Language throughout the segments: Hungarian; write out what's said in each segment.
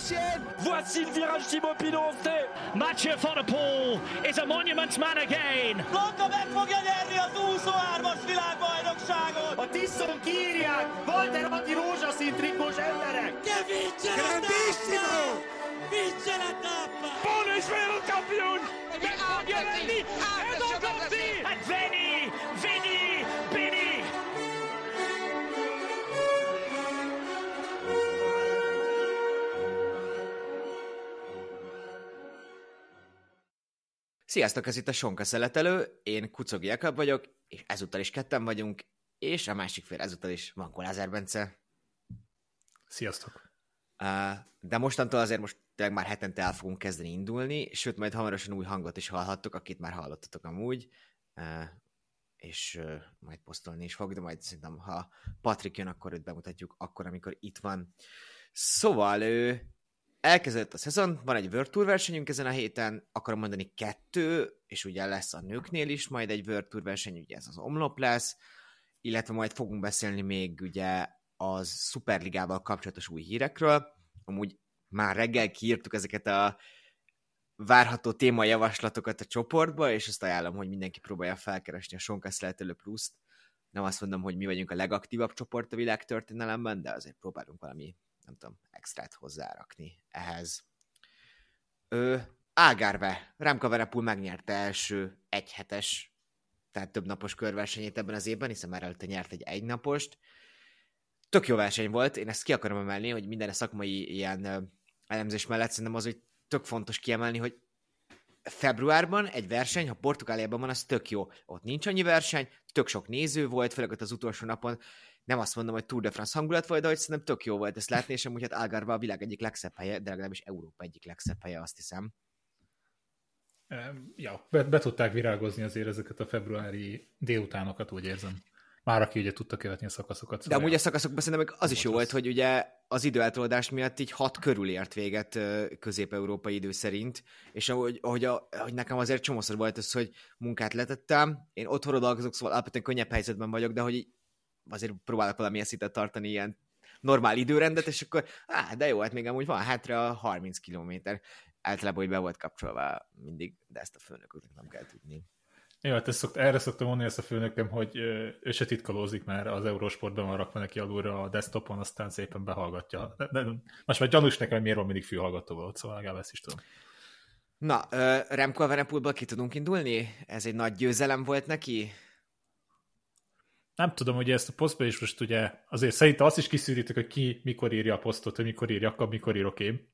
l'ancienne. Voici le virage Thibaut Pinot, Mathieu Van der Poel is a monument man again. Blanka meg fogja nyerni az 23-as világbajnokságot! A Tiszon kírják! Walter Atti rózsaszín trikós emberek! Che vince la tappa! Vince la tappa! Paul is wereldkampioen! Met Magnanelli en Dogotti! En Veni, Sziasztok, ez itt a Sonka Szeletelő, én Kucogi Jakab vagyok, és ezúttal is ketten vagyunk, és a másik fél ezúttal is Vankó Lázár Bence. Sziasztok! De mostantól azért most tényleg már hetente el fogunk kezdeni indulni, sőt, majd hamarosan új hangot is hallhattok, akit már hallottatok amúgy, és majd posztolni is fog, de majd szerintem, ha Patrik jön, akkor őt bemutatjuk akkor, amikor itt van. Szóval ő elkezdődött a szezon, van egy World Tour versenyünk ezen a héten, akarom mondani kettő, és ugye lesz a nőknél is majd egy World Tour verseny, ugye ez az omlop lesz, illetve majd fogunk beszélni még ugye az Superligával kapcsolatos új hírekről. Amúgy már reggel kiírtuk ezeket a várható témajavaslatokat a csoportba, és azt ajánlom, hogy mindenki próbálja felkeresni a Sonkasz lehetőlő pluszt. Nem azt mondom, hogy mi vagyunk a legaktívabb csoport a világ történelemben, de azért próbálunk valami, nem tudom, extrát hozzárakni ehhez. Ö, Ágárve, Remka Verepul megnyerte első egyhetes, tehát több napos körversenyét ebben az évben, hiszen már előtte nyert egy egynapost. Tök jó verseny volt, én ezt ki akarom emelni, hogy minden szakmai ilyen elemzés mellett szerintem az, hogy tök fontos kiemelni, hogy februárban egy verseny, ha Portugáliában van, az tök jó. Ott nincs annyi verseny, tök sok néző volt, főleg ott az utolsó napon. Nem azt mondom, hogy Tour de France hangulat volt, de hogy szerintem tök jó volt ezt látni, és amúgy hát Algarve a világ egyik legszebb helye, de legalábbis Európa egyik legszebb helye, azt hiszem. Ja, be, be tudták virágozni azért ezeket a februári délutánokat, úgy érzem. Már aki ugye tudta követni a szakaszokat. Szóval De amúgy a szakaszokban szerintem az is jó volt, hogy ugye az időeltolódás miatt így hat körül ért véget közép-európai idő szerint, és ahogy, ahogy, a, ahogy nekem azért csomószor volt az, hogy munkát letettem, én otthonról dolgozok, szóval alapvetően könnyebb helyzetben vagyok, de hogy azért próbálok valamilyen szintet tartani ilyen normál időrendet, és akkor, á, de jó, hát még amúgy van hátra 30 kilométer. Általában, hogy be volt kapcsolva mindig, de ezt a főnököknek nem kell tudni. Jó, hát ezt szokt, erre szoktam mondani ezt a főnököm, hogy ő se titkolózik, mert az Eurosportban van rakva neki alulra a desktopon, aztán szépen behallgatja. De, de, most már gyanús nekem, miért van mindig fülhallgató volt, szóval legalább ezt is tudom. Na, Remco Evenepoelból ki tudunk indulni? Ez egy nagy győzelem volt neki? Nem tudom, hogy ezt a posztban is most ugye, azért szerintem azt is kiszűrítek, hogy ki mikor írja a posztot, hogy mikor írja, akkor mikor írok én.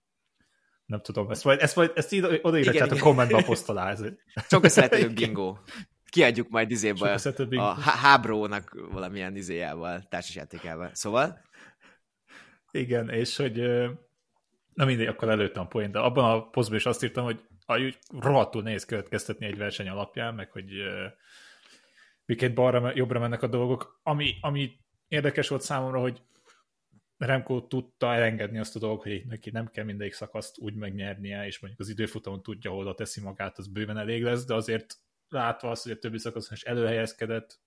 Nem tudom, ezt majd, ezt, majd, ezt így odaírhatjátok a kommentbe a poszt alá. Sokkal szeretőbb bingo. Kiadjuk majd izébe a hábrónak valamilyen izéjával, társasjátékával. Szóval? Igen, és hogy na mindegy, akkor előttem a poén, de abban a posztban is azt írtam, hogy úgy rohadtul nehéz következtetni egy verseny alapján, meg hogy miként balra, jobbra mennek a dolgok. Ami, ami érdekes volt számomra, hogy Remco tudta elengedni azt a dolgot, hogy neki nem kell mindegyik szakaszt úgy megnyernie, és mondjuk az időfutamon tudja, hol teszi magát, az bőven elég lesz, de azért látva azt, hogy a többi szakaszon is előhelyezkedett,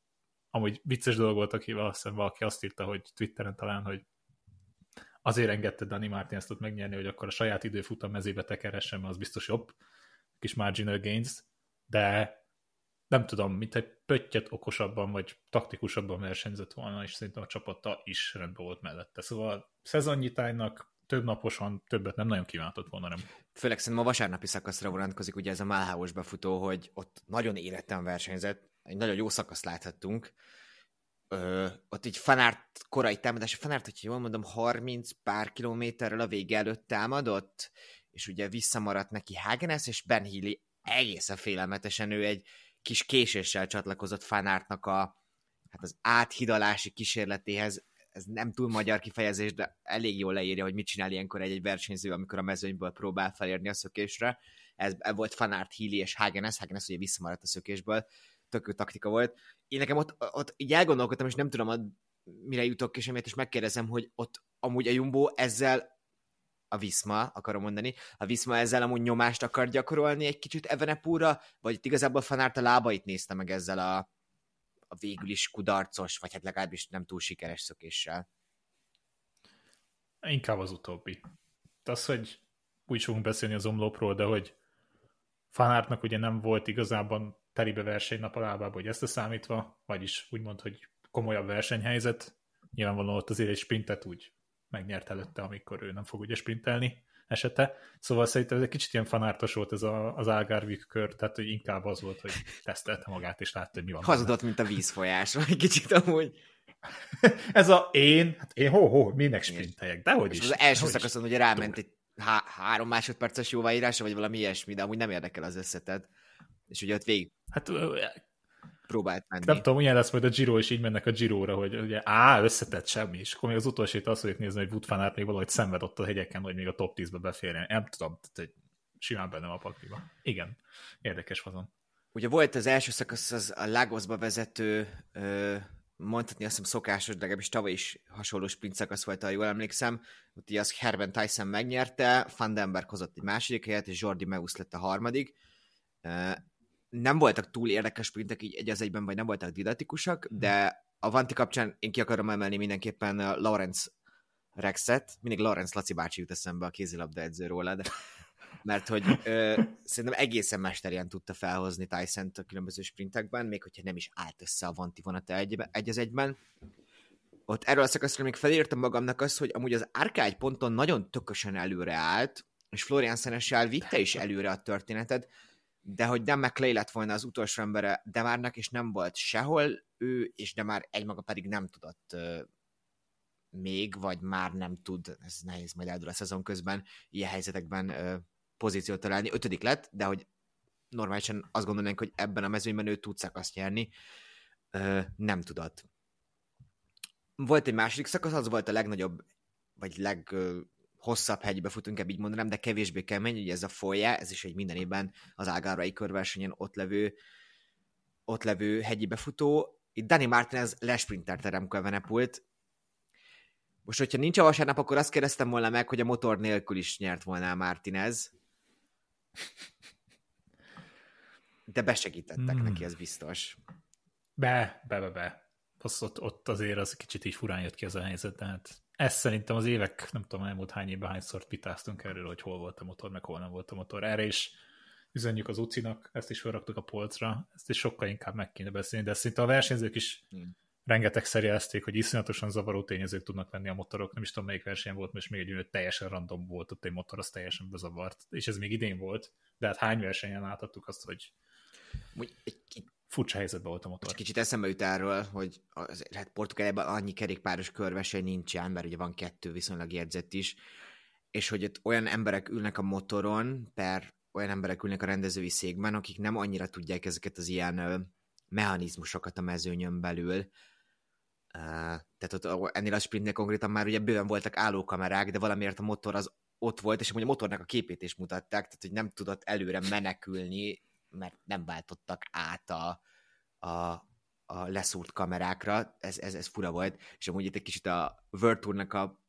amúgy vicces dolog volt, akivel azt valaki azt írta, hogy Twitteren talán, hogy azért engedte Dani Martin ezt ott megnyerni, hogy akkor a saját időfutam mezébe tekeressen, mert az biztos jobb, kis marginal gains, de nem tudom, mint egy pöttyet okosabban, vagy taktikusabban versenyzett volna, és szerintem a csapata is rendben volt mellette. Szóval szezonnyitájnak több naposan többet nem nagyon kívántott volna, nem? Főleg szerintem a vasárnapi szakaszra vonatkozik ugye ez a Málháos befutó, hogy ott nagyon éretten versenyzett, egy nagyon jó szakaszt láthattunk, Ö, ott így Fanárt korai támadás, Fanárt, hogyha jól mondom, 30 pár kilométerrel a vége előtt támadott, és ugye visszamaradt neki Hagenes, és Ben Healy egészen félelmetesen ő egy kis késéssel csatlakozott Fanártnak a hát az áthidalási kísérletéhez, ez nem túl magyar kifejezés, de elég jól leírja, hogy mit csinál ilyenkor egy-egy versenyző, amikor a mezőnyből próbál felérni a szökésre. Ez, ez volt Fanart, Healy és Hagenes, Hagenes ugye visszamaradt a szökésből, tök jó taktika volt. Én nekem ott, ott így elgondolkodtam, és nem tudom, mire jutok, és emiatt is megkérdezem, hogy ott amúgy a Jumbo ezzel a Viszma, akarom mondani, a Viszma ezzel amúgy nyomást akar gyakorolni egy kicsit Evenepúra, vagy itt igazából Fanárt a lábait nézte meg ezzel a, a végül is kudarcos, vagy hát legalábbis nem túl sikeres szökéssel. Inkább az utóbbi. az, hogy úgy fogunk beszélni az omlopról, de hogy fanártnak ugye nem volt igazában telibe versenynap a lábába, hogy ezt a számítva, vagyis úgymond, hogy komolyabb versenyhelyzet, nyilvánvalóan ott azért egy sprintet úgy megnyert előtte, amikor ő nem fog ugye sprintelni esete. Szóval szerintem ez egy kicsit ilyen fanártos volt ez a, az Algarvik kör, tehát hogy inkább az volt, hogy tesztelte magát, és látta, hogy mi van. Hazudott, mint a vízfolyás, egy kicsit amúgy. ez a én, hát én ho-ho, minek sprinteljek, dehogy is. Az első szakaszon ugye ráment egy há- három másodperces jóváírása, vagy valami ilyesmi, de amúgy nem érdekel az összetett. És ugye ott végig hát, próbált menni. Nem tudom, ugye lesz majd a Giro, és így mennek a Giro-ra, hogy ugye á, összetett semmi, és akkor még az utolsót azt fogjuk nézni, hogy Wood még valahogy szenved ott a hegyeken, hogy még a top 10-be beférjen. Nem tudom, tehát egy simán benne a pakliba. Igen, érdekes fazon. Ugye volt az első szakasz az a Lagosba vezető, mondhatni azt hiszem szokásos, de legalábbis tavaly is hasonló sprint szakasz volt, ha jól emlékszem. Ott az Herben Tyson megnyerte, Vandenberg hozott egy második helyet, és Jordi Meus lett a harmadik nem voltak túl érdekes sprintek így egy az egyben, vagy nem voltak didatikusak, de a Vanti kapcsán én ki akarom emelni mindenképpen Lawrence Rexet, mindig Lawrence Laci bácsi jut eszembe a kézilabda edző róla, de mert hogy ö, szerintem egészen mesterien tudta felhozni tyson a különböző sprintekben, még hogyha nem is állt össze a Vanti vonata egy, egy az egyben. Ott erről a szakaszról még felírtam magamnak azt, hogy amúgy az Árká egy ponton nagyon tökösen előre állt, és Florian Szenessel vitte is előre a történetet, de hogy Dan McClay lett volna az utolsó embere Demárnak, és nem volt sehol ő, és de már egymaga pedig nem tudott még, vagy már nem tud, ez nehéz majd eldől a szezon közben, ilyen helyzetekben uh, pozíciót találni. Ötödik lett, de hogy normálisan azt gondolnánk, hogy ebben a mezőnyben ő tud szakaszt nyerni, uh, nem tudott. Volt egy második szakasz, az volt a legnagyobb, vagy leg hosszabb hegybe futunk, így mondanám, de kevésbé kemény, ugye ez a folya, ez is egy minden évben az Ágárai körversenyen ott levő, ott levő hegyi befutó. Itt Dani Martinez lesprinter teremkő Evenepult. Most, hogyha nincs a vasárnap, akkor azt kérdeztem volna meg, hogy a motor nélkül is nyert volna a Martinez. De besegítettek hmm. neki, ez biztos. Be, be, be, be. Azt ott, ott azért az kicsit így furán jött ki ez a helyzet, tehát ez szerintem az évek, nem tudom, elmúlt hány évben hányszor vitáztunk erről, hogy hol volt a motor, meg hol nem volt a motor. Erre is üzenjük az ucinak, ezt is felraktuk a polcra, ezt is sokkal inkább meg kéne beszélni, de szinte a versenyzők is hmm. rengeteg szerjelezték, hogy iszonyatosan zavaró tényezők tudnak lenni a motorok. Nem is tudom, melyik verseny volt, most még egy olyan teljesen random volt ott egy motor, az teljesen bezavart. És ez még idén volt, de hát hány versenyen láthattuk azt, hogy egy furcsa helyzetben volt a motor. Kicsit eszembe jut erről, hogy azért, hát Portugáliában annyi kerékpáros körverseny nincsen, mert ugye van kettő viszonylag jegyzett is, és hogy ott olyan emberek ülnek a motoron, per olyan emberek ülnek a rendezői székben, akik nem annyira tudják ezeket az ilyen mechanizmusokat a mezőnyön belül. Tehát ott, ennél a sprintnél konkrétan már ugye bőven voltak állókamerák, de valamiért a motor az ott volt, és amúgy a motornak a képét is mutatták, tehát hogy nem tudott előre menekülni, mert nem váltottak át a, a, a leszúrt kamerákra, ez, ez, ez fura volt, és amúgy itt egy kicsit a World Tour-nak a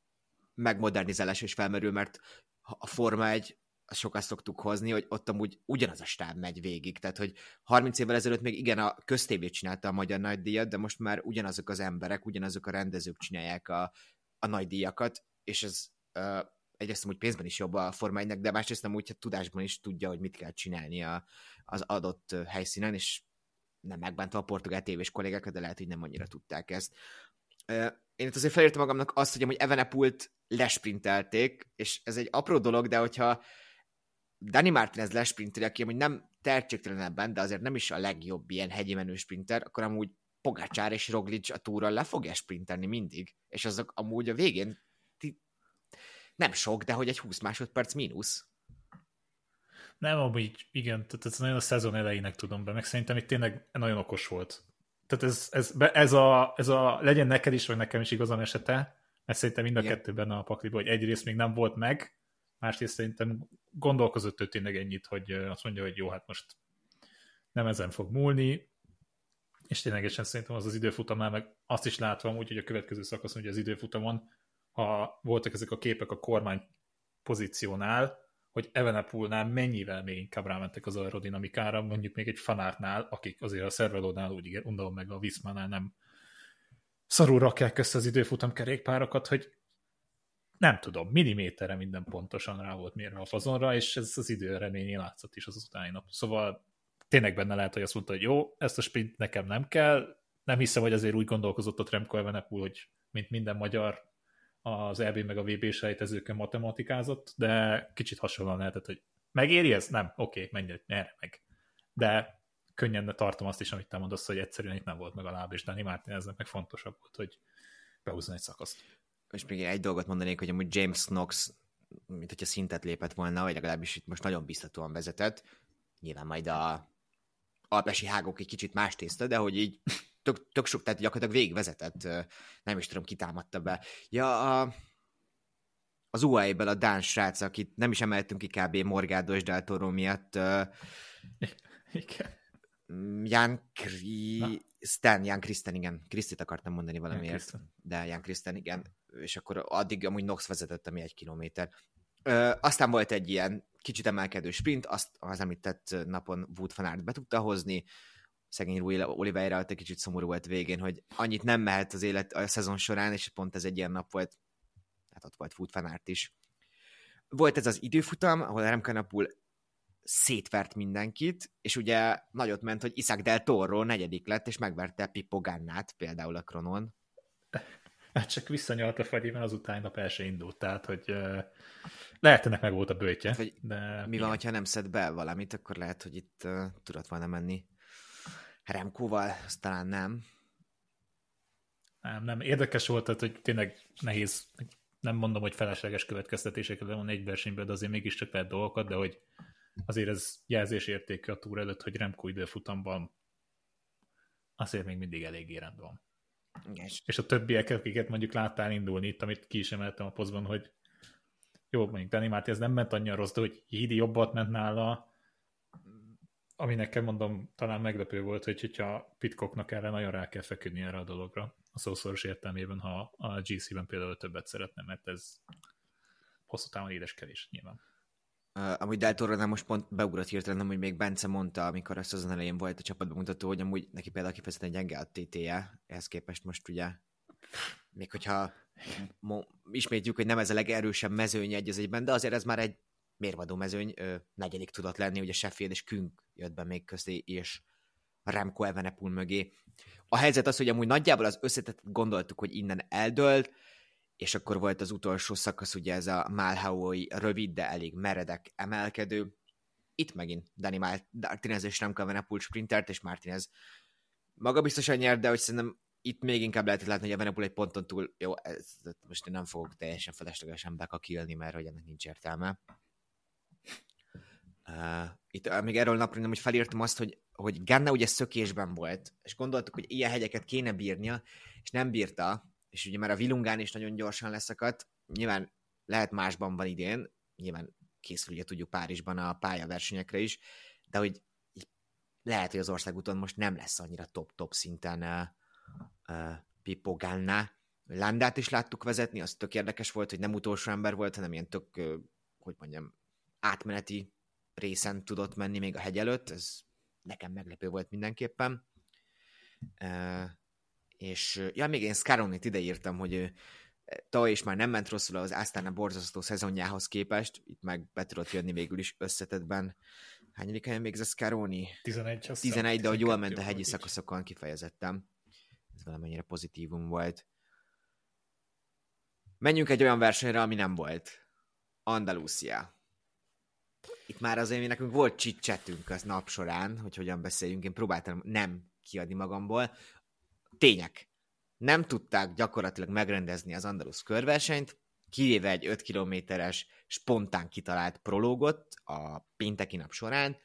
megmodernizálás is felmerül, mert a Forma egy sokat szoktuk hozni, hogy ott amúgy ugyanaz a stáb megy végig, tehát hogy 30 évvel ezelőtt még igen, a köztévét csinálta a Magyar Nagydíjat, de most már ugyanazok az emberek, ugyanazok a rendezők csinálják a, a nagydíjakat, és ez uh, egyrészt amúgy pénzben is jobb a Forma 1 de másrészt amúgy hát tudásban is tudja, hogy mit kell csinálni a, az adott helyszínen, és nem megbántva a portugál tévés kollégákat, de lehet, hogy nem annyira tudták ezt. Én itt azért felírtam magamnak azt, hogy amúgy Evenepult lesprintelték, és ez egy apró dolog, de hogyha Dani Martinez lesprinteli, aki amúgy nem tehetségtelen ebben, de azért nem is a legjobb ilyen hegyi menő sprinter, akkor amúgy Pogácsár és Roglic a túron le fogja sprintelni mindig, és azok amúgy a végén nem sok, de hogy egy 20 másodperc mínusz. Nem, amúgy igen, tehát ez nagyon a szezon elejének tudom be, meg szerintem itt tényleg nagyon okos volt. Tehát ez, ez, ez, a, ez a legyen neked is, vagy nekem is igazán esete, mert szerintem mind a igen. kettőben a pakliban, hogy egyrészt még nem volt meg, másrészt szerintem gondolkozott ő tényleg ennyit, hogy azt mondja, hogy jó, hát most nem ezen fog múlni, és ténylegesen szerintem az az időfutamán, meg azt is látva úgy, hogy a következő szakaszon, hogy az időfutamon, ha voltak ezek a képek a kormány pozíciónál, hogy Evenepulnál mennyivel még inkább rámentek az aerodinamikára, mondjuk még egy fanártnál, akik azért a szervelónál úgy gondolom meg a Viszmánál nem szarul rakják össze az időfutam kerékpárokat, hogy nem tudom, milliméterre minden pontosan rá volt mérve a fazonra, és ez az idő reményé látszott is az utáni nap. Szóval tényleg benne lehet, hogy azt mondta, hogy jó, ezt a sprint nekem nem kell, nem hiszem, hogy azért úgy gondolkozott ott Remco Evenepoel, hogy mint minden magyar az EB meg a VB sejtezőkön matematikázott, de kicsit hasonlóan lehetett, hogy megéri ez? Nem, oké, okay, menj, erre meg. De könnyen tartom azt is, amit te mondasz, hogy egyszerűen itt nem volt meg a láb, és Dani ezzel meg fontosabb volt, hogy behúzni egy szakaszt. És még egy dolgot mondanék, hogy amúgy James Knox, mint hogyha szintet lépett volna, vagy legalábbis itt most nagyon biztatóan vezetett. Nyilván majd a alpesi hágok egy kicsit más tészta, de hogy így tök, tök sok, tehát gyakorlatilag végigvezetett, nem is tudom, kitámadta be. Ja, a, az UAE-ből a Dán srác, akit nem is emeltünk ki kb. Morgádos Deltoró miatt. Igen. Jan Kri... Stan, Jan Kristen, igen. Krisztit akartam mondani valamiért, de Jan Kristen, igen. És akkor addig amúgy Nox vezetett, ami egy kilométer. Ö, aztán volt egy ilyen kicsit emelkedő sprint, azt az említett napon Wood van Aert be tudta hozni, szegény Rui Oliveira egy kicsit szomorú volt végén, hogy annyit nem mehet az élet a szezon során, és pont ez egy ilyen nap volt, hát ott volt Aert is. Volt ez az időfutam, ahol Remco Napul szétvert mindenkit, és ugye nagyot ment, hogy Isaac del Toro negyedik lett, és megverte Pippo Gannát például a Kronon. Hát csak visszanyalt a Freddy, mert azután nap el se indult, tehát hogy uh, lehet ennek meg volt a bőtje. Vagy de mi van, ha nem szed be valamit, akkor lehet, hogy itt uh, tudott volna menni Remkóval, azt talán nem. Nem, nem. Érdekes volt, tehát, hogy tényleg nehéz, nem mondom, hogy felesleges következtetéseket van egy versenyben, de azért mégiscsak lehet dolgokat, de hogy azért ez jelzésértékű a túr előtt, hogy Remco időfutamban azért még mindig elég érend van. Yes. És a többiek, akiket mondjuk láttál indulni itt, amit ki is emeltem a posztban, hogy jó, mondjuk Dani Máté ez nem ment annyira rossz, de hogy Hídi jobbat ment nála, ami nekem mondom, talán meglepő volt, hogy hogyha Pitkoknak erre nagyon rá kell feküdni erre a dologra, a szószoros értelmében, ha a GC-ben például többet szeretne, mert ez hosszú távon édeskedés nyilván. Uh, amúgy Del Toro nem most pont beugrott hirtelen, hogy még Bence mondta, amikor azt azon elején volt a csapatbemutató, hogy amúgy neki például kifejezetten gyenge a TT-je, ehhez képest most ugye, még hogyha mo- ismétjük, hogy nem ez a legerősebb mezőny egy az egyben, de azért ez már egy mérvadó mezőny, ö, negyedik tudott lenni, ugye Sheffield és Künk jött be még közé, és Remco Evenepul mögé. A helyzet az, hogy amúgy nagyjából az összetett gondoltuk, hogy innen eldőlt, és akkor volt az utolsó szakasz, ugye ez a Malhaui rövid, de elég meredek emelkedő. Itt megint Dani Martinez és Remco Evenepul sprintert, és Martinez maga biztosan nyert, de hogy szerintem itt még inkább lehet látni, hogy Evenepul egy ponton túl, jó, ez, most én nem fogok teljesen feleslegesen bekakilni, mert hogy ennek nincs értelme. Itt még erről napról nem, hogy felírtam azt, hogy, hogy Ganna ugye szökésben volt, és gondoltuk, hogy ilyen hegyeket kéne bírnia, és nem bírta, és ugye már a Vilungán is nagyon gyorsan leszakadt, nyilván lehet másban van idén, nyilván készül ugye tudjuk Párizsban a pályaversenyekre is, de hogy lehet, hogy az országúton most nem lesz annyira top-top szinten uh, Pippo Ganna. Landát is láttuk vezetni, az tök érdekes volt, hogy nem utolsó ember volt, hanem ilyen tök, hogy mondjam, átmeneti részen tudott menni még a hegy előtt, ez nekem meglepő volt mindenképpen. És ja, még én Scaronit ideírtam, hogy tavaly is már nem ment rosszul az a borzasztó szezonjához képest, itt meg be tudott jönni végül is összetetben. Hányadik helyen még ez a Scaroni? 11. 11, de hogy jól ment a hegyi szakaszokon kifejezettem. Ez valamennyire pozitívum volt. Menjünk egy olyan versenyre, ami nem volt. Andalusia itt már azért nekünk volt csicsetünk az nap során, hogy hogyan beszéljünk, én próbáltam nem kiadni magamból. Tények. Nem tudták gyakorlatilag megrendezni az Andalus körversenyt, kivéve egy 5 kilométeres spontán kitalált prológot a pénteki nap során,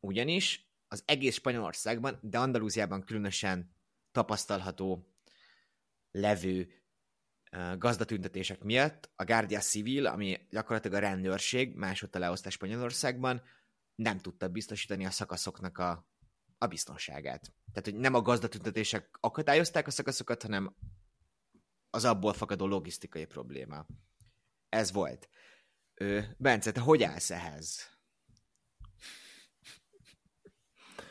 ugyanis az egész Spanyolországban, de Andalúziában különösen tapasztalható levő gazdatüntetések miatt a Guardia Civil, ami gyakorlatilag a rendőrség, másodta leosztás Spanyolországban, nem tudta biztosítani a szakaszoknak a, a biztonságát. Tehát, hogy nem a gazdatüntetések akadályozták a szakaszokat, hanem az abból fakadó logisztikai probléma. Ez volt. Ö, Bence, te hogy állsz ehhez?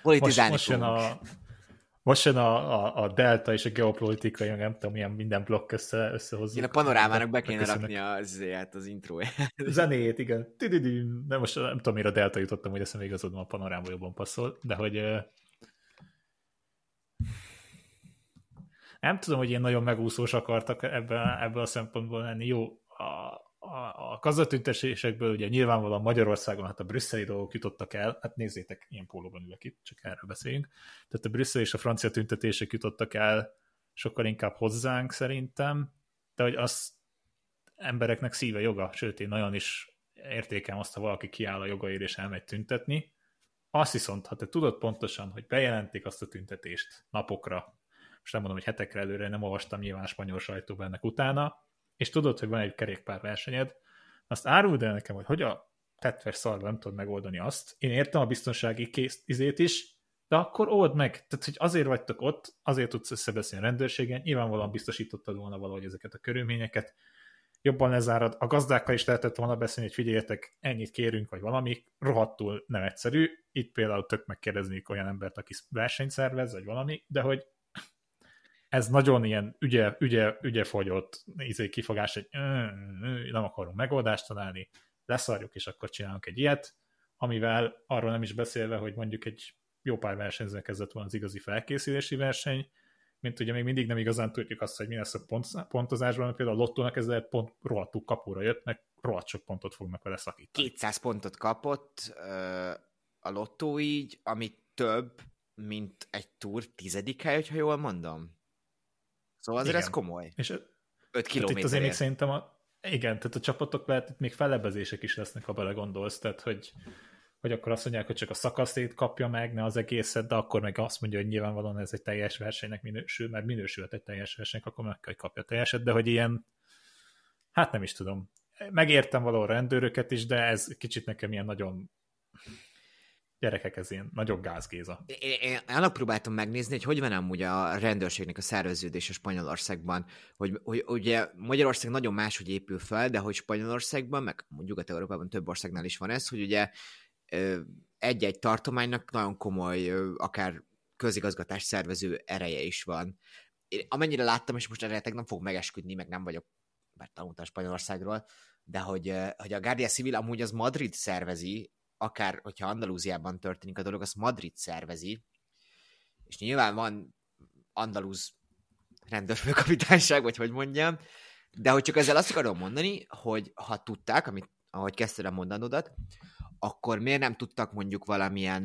Politizálni most, most jön a, most jön a, a, a delta és a geopolitikai, nem tudom, milyen minden blokk össze, összehozzuk. Én a panorámának be kéne rakni az, az intróját. Zenét, igen. De most nem tudom, mire a delta jutottam, hogy eszem igazodom a panoráma jobban passzol, de hogy nem tudom, hogy én nagyon megúszós akartak ebből, ebből a szempontból lenni. Jó, a, a, a gazdatüntetésekből ugye nyilvánvalóan Magyarországon hát a brüsszeli dolgok jutottak el, hát nézzétek, ilyen pólóban ülök itt, csak erről beszéljünk. Tehát a brüsszel és a francia tüntetések jutottak el sokkal inkább hozzánk szerintem, de hogy az embereknek szíve joga, sőt én nagyon is értékem azt, ha valaki kiáll a jogaért és elmegy tüntetni. Azt viszont, ha te tudod pontosan, hogy bejelentik azt a tüntetést napokra, most nem mondom, hogy hetekre előre, nem olvastam nyilván a spanyol sajtóban ennek utána, és tudod, hogy van egy kerékpárversenyed, azt áruld el nekem, hogy hogy a tetves szarban nem tudod megoldani azt. Én értem a biztonsági kész izét is, de akkor old meg. Tehát, hogy azért vagytok ott, azért tudsz összebeszélni a rendőrségen, nyilvánvalóan biztosítottad volna valahogy ezeket a körülményeket, jobban lezárad. A gazdákkal is lehetett volna beszélni, hogy figyeljetek, ennyit kérünk, vagy valami, rohadtul nem egyszerű. Itt például tök megkérdezni olyan embert, aki versenyt szervez, vagy valami, de hogy ez nagyon ilyen ügye, ügye, ügye fogyott izé kifogás, hogy nem akarunk megoldást találni, leszarjuk, és akkor csinálunk egy ilyet, amivel arról nem is beszélve, hogy mondjuk egy jó pár versenyző kezdett volna az igazi felkészülési verseny, mint ugye még mindig nem igazán tudjuk azt, hogy mi lesz a pont, pontozásban, mert például a lottónak ez lehet pont rohadtul kapóra jött, meg rohadt sok pontot fognak vele szakítani. 200 pontot kapott a lottó így, ami több, mint egy túr tizedik hely, ha jól mondom. Szóval azért igen. ez komoly. És 5 kilométer. Itt azért még szerintem a, igen, tehát a csapatok lehet, itt még fellebezések is lesznek, ha belegondolsz, tehát hogy, hogy akkor azt mondják, hogy csak a szakaszét kapja meg, ne az egészet, de akkor meg azt mondja, hogy nyilvánvalóan ez egy teljes versenynek minősül, mert minősülhet egy teljes versenynek, akkor meg kell, hogy kapja teljeset, de hogy ilyen, hát nem is tudom. Megértem való rendőröket is, de ez kicsit nekem ilyen nagyon gyerekek, ez ilyen nagyobb gázgéza. Én, én annak próbáltam megnézni, hogy hogy van amúgy a rendőrségnek a szerveződése Spanyolországban, hogy, hogy ugye Magyarország nagyon máshogy épül fel, de hogy Spanyolországban, meg Nyugat-Európában több országnál is van ez, hogy ugye egy-egy tartománynak nagyon komoly, akár közigazgatás szervező ereje is van. Én amennyire láttam, és most erre nem fog megesküdni, meg nem vagyok, bár tanultam Spanyolországról, de hogy, hogy a Guardia Civil amúgy az Madrid szervezi akár hogyha Andalúziában történik a dolog, azt Madrid szervezi, és nyilván van andalúz rendőrfőkapitányság, vagy hogy mondjam, de hogy csak ezzel azt akarom mondani, hogy ha tudták, amit, ahogy kezdted a mondanodat, akkor miért nem tudtak mondjuk valamilyen,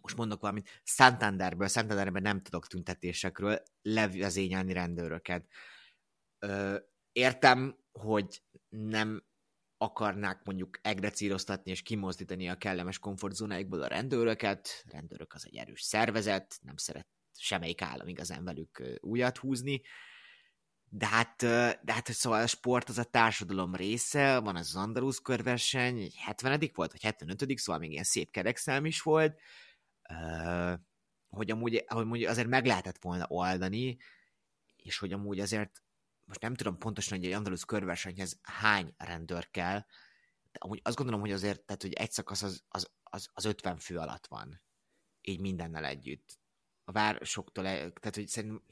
most mondok valamit, Santanderből, Santanderben nem tudok tüntetésekről levezényelni rendőröket. Értem, hogy nem akarnák mondjuk egrecíroztatni és kimozdítani a kellemes komfortzónáikból a rendőröket. Rendőrök az egy erős szervezet, nem szeret semmelyik állam igazán velük újat húzni. De hát, de hát szóval a sport az a társadalom része, van az Andalusz körverseny, egy 70 volt, vagy 75 szóval még ilyen szép kerekszám is volt, hogy amúgy, hogy amúgy azért meg lehetett volna oldani, és hogy amúgy azért most nem tudom pontosan, hogy egy Andalusz körversenyhez hány rendőr kell, de amúgy azt gondolom, hogy azért, tehát, hogy egy szakasz az, az, az, az 50 fő alatt van. Így mindennel együtt. A városoktól, e, tehát, hogy szerintem...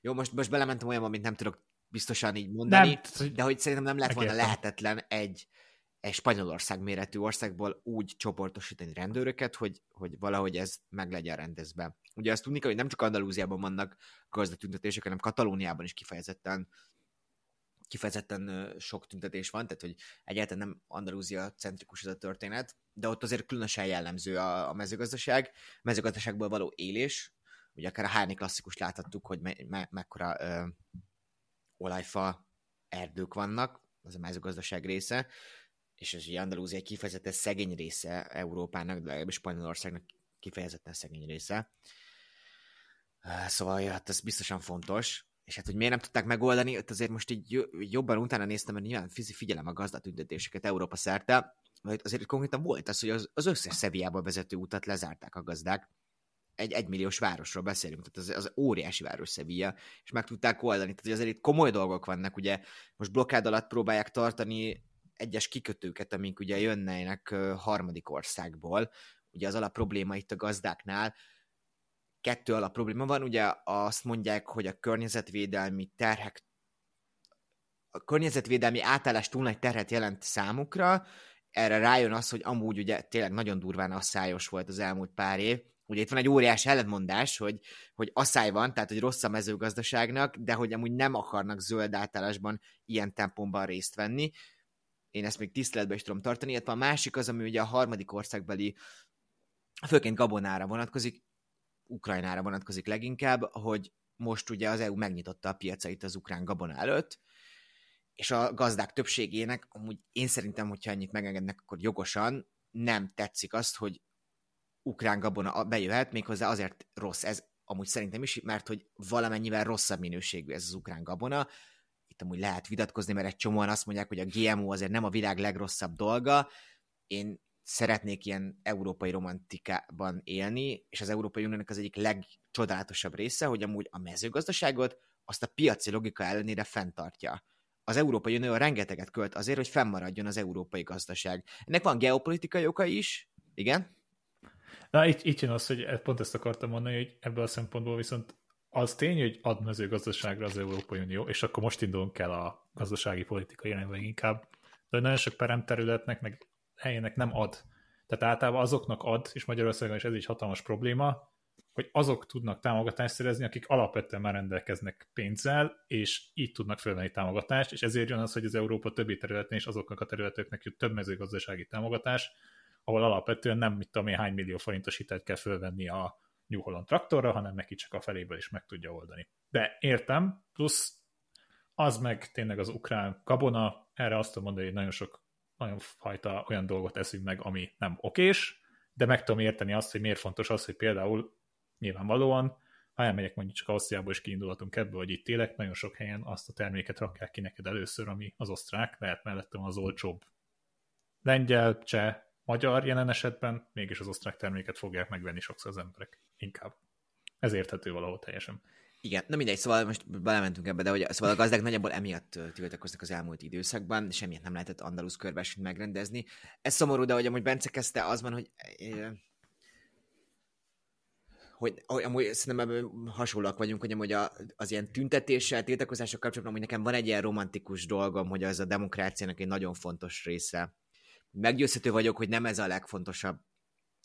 Jó, most, most belementem olyan, amit nem tudok biztosan így mondani, nem, de hogy szerintem nem lett volna lehetetlen egy, egy Spanyolország méretű országból úgy csoportosítani rendőröket, hogy, hogy valahogy ez meg legyen rendezve. Ugye azt tudni kell, hogy nem csak Andalúziában vannak gazdatüntetések, hanem Katalóniában is kifejezetten kifejezetten sok tüntetés van, tehát hogy egyáltalán nem Andalúzia centrikus ez a történet, de ott azért különösen jellemző a, mezőgazdaság, a mezőgazdaságból való élés, ugye akár a hárni klasszikus láthattuk, hogy me- me- mekkora ö, olajfa erdők vannak, az a mezőgazdaság része, és ez ugye Andalúzia egy kifejezetten szegény része Európának, de legalábbis Spanyolországnak kifejezetten szegény része. Szóval, ja, hát ez biztosan fontos. És hát, hogy miért nem tudták megoldani, ott azért most így jobban utána néztem, mert nyilván figyelem a gazdatüntetéseket Európa szerte, mert azért konkrétan volt az, hogy az, az összes Szeviába vezető utat lezárták a gazdák. Egy egymilliós városról beszélünk, tehát az, az óriási város Sevilla, és meg tudták oldani. Tehát azért itt komoly dolgok vannak, ugye most blokkád alatt próbálják tartani egyes kikötőket, amik ugye jönnének harmadik országból. Ugye az alap probléma itt a gazdáknál, kettő alap probléma van. Ugye azt mondják, hogy a környezetvédelmi terhek a környezetvédelmi átállás túl nagy terhet jelent számukra, erre rájön az, hogy amúgy ugye tényleg nagyon durván asszályos volt az elmúlt pár év. Ugye itt van egy óriás ellentmondás, hogy, hogy asszály van, tehát hogy rossz a mezőgazdaságnak, de hogy amúgy nem akarnak zöld átállásban ilyen tempomban részt venni. Én ezt még tiszteletbe is tudom tartani, illetve a másik az, ami ugye a harmadik országbeli, főként Gabonára vonatkozik, Ukrajnára vonatkozik leginkább, hogy most ugye az EU megnyitotta a piacait az ukrán gabona előtt, és a gazdák többségének, amúgy én szerintem, hogyha ennyit megengednek, akkor jogosan nem tetszik azt, hogy ukrán gabona bejöhet, méghozzá azért rossz ez amúgy szerintem is, mert hogy valamennyivel rosszabb minőségű ez az ukrán gabona. Itt amúgy lehet vitatkozni, mert egy csomóan azt mondják, hogy a GMO azért nem a világ legrosszabb dolga. Én szeretnék ilyen európai romantikában élni, és az Európai Uniónak az egyik legcsodálatosabb része, hogy amúgy a mezőgazdaságot azt a piaci logika ellenére fenntartja az Európai Unió rengeteget költ azért, hogy fennmaradjon az európai gazdaság. Ennek van geopolitikai oka is, igen? Na, itt, itt jön az, hogy pont ezt akartam mondani, hogy ebből a szempontból viszont az tény, hogy ad mezőgazdaságra az Európai Unió, és akkor most indulunk el a gazdasági politikai irányba inkább, de nagyon sok peremterületnek, meg helyének nem ad. Tehát általában azoknak ad, és Magyarországon is ez egy hatalmas probléma, hogy azok tudnak támogatást szerezni, akik alapvetően már rendelkeznek pénzzel, és így tudnak fölvenni támogatást, és ezért jön az, hogy az Európa többi területén és azoknak a területeknek jut több mezőgazdasági támogatás, ahol alapvetően nem mit tudom én hány millió forintos hitelt kell fölvenni a New Holland traktorra, hanem neki csak a feléből is meg tudja oldani. De értem, plusz az meg tényleg az ukrán kabona, erre azt tudom mondani, hogy nagyon sok nagyon fajta olyan dolgot eszünk meg, ami nem okés, de meg tudom érteni azt, hogy miért fontos az, hogy például nyilvánvalóan, ha elmegyek mondjuk csak Ausztriából is kiindulhatunk ebből, hogy itt élek, nagyon sok helyen azt a terméket rakják ki neked először, ami az osztrák, lehet mellettem az olcsóbb lengyel, cseh, magyar jelen esetben, mégis az osztrák terméket fogják megvenni sokszor az emberek. Inkább. Ez érthető valahol teljesen. Igen, na mindegy, szóval most belementünk ebbe, de hogy szóval a gazdák nagyjából emiatt tiltakoztak az elmúlt időszakban, és emiatt nem lehetett Andalusz körversenyt megrendezni. Ez szomorú, de hogy amúgy Bence kezdte, az van, hogy hogy, hogy amúgy szerintem ebben hasonlóak vagyunk, hogy amúgy a, az ilyen tüntetéssel, tiltakozással kapcsolatban, hogy nekem van egy ilyen romantikus dolgom, hogy az a demokráciának egy nagyon fontos része. Meggyőzhető vagyok, hogy nem ez a legfontosabb,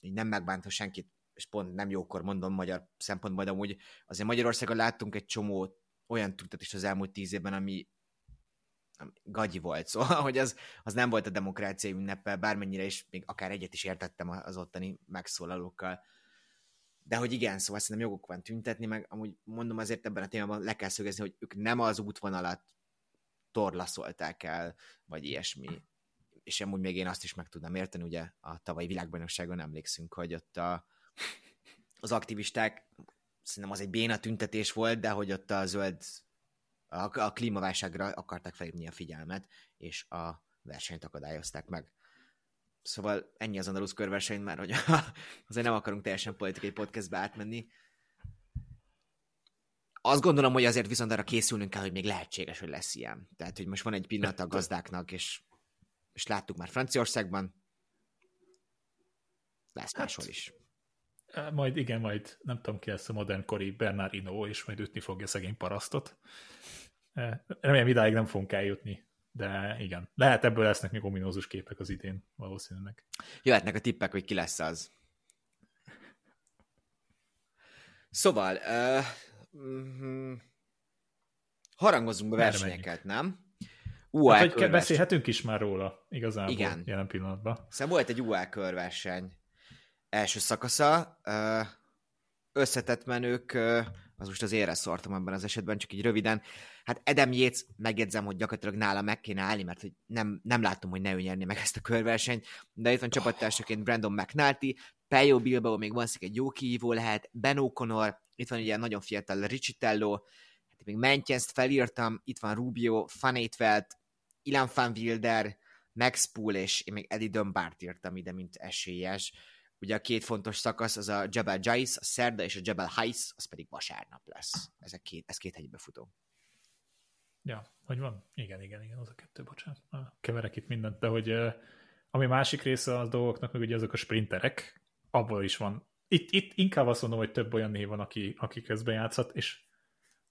így nem megbántva senkit, és pont nem jókor mondom magyar szempontból, de amúgy azért Magyarországon láttunk egy csomó olyan tüntetést az elmúlt tíz évben, ami, ami gagyi volt, szóval, hogy az, az nem volt a demokrácia ünneppel, bármennyire is, még akár egyet is értettem az ottani megszólalókkal de hogy igen, szóval szerintem joguk van tüntetni, meg amúgy mondom azért ebben a témában le kell szögezni, hogy ők nem az útvonalat torlaszolták el, vagy ilyesmi. És amúgy még én azt is meg tudnám érteni, ugye a tavalyi világbajnokságon emlékszünk, hogy ott a, az aktivisták, szerintem az egy béna tüntetés volt, de hogy ott a zöld, a, a klímaválságra akarták felhívni a figyelmet, és a versenyt akadályozták meg. Szóval ennyi az andalusz körverseny már, hogy azért nem akarunk teljesen politikai podcastbe átmenni. Azt gondolom, hogy azért viszont arra készülnünk kell, hogy még lehetséges, hogy lesz ilyen. Tehát, hogy most van egy pillanat a gazdáknak, és, és láttuk már Franciaországban, lesz máshol is. Majd igen, majd nem tudom ki lesz a modernkori Bernardino, és majd ütni fogja szegény parasztot. Remélem idáig nem fogunk eljutni de igen, lehet ebből lesznek még ominózus képek az idén valószínűleg. Jöhetnek a tippek, hogy ki lesz az. Szóval, uh, mm, harangozunk be versenyeket, nem? UAE hát, hogy beszélhetünk is már róla, igazából, Igen. jelen pillanatban. Szóval volt egy UAE körverseny első szakasza, összetett menők, az most az ére szortam ebben az esetben, csak így röviden, Hát Edem Yates, megjegyzem, hogy gyakorlatilag nála meg kéne állni, mert hogy nem, nem látom, hogy ne nyerni meg ezt a körversenyt, de itt van csapattársaként Brandon McNulty, Pejo Bilbao még van egy jó kihívó lehet, Ben O'Connor, itt van ugye nagyon fiatal Richitello, hát még Mentjenszt felírtam, itt van Rubio, Fanétvelt, Ilan van Wilder, Max Pool, és én még Eddie Dunbart írtam ide, mint esélyes. Ugye a két fontos szakasz az a Jebel Jais, a szerda, és a Jebel Hais, az pedig vasárnap lesz. Ezek két, ez két hegybe futó. Ja, hogy van? Igen, igen, igen, az a kettő, bocsánat. Keverek itt mindent, de hogy ami másik része a dolgoknak, meg ugye azok a sprinterek, abból is van itt, itt inkább azt mondom, hogy több olyan név van, aki, aki közben játszhat, és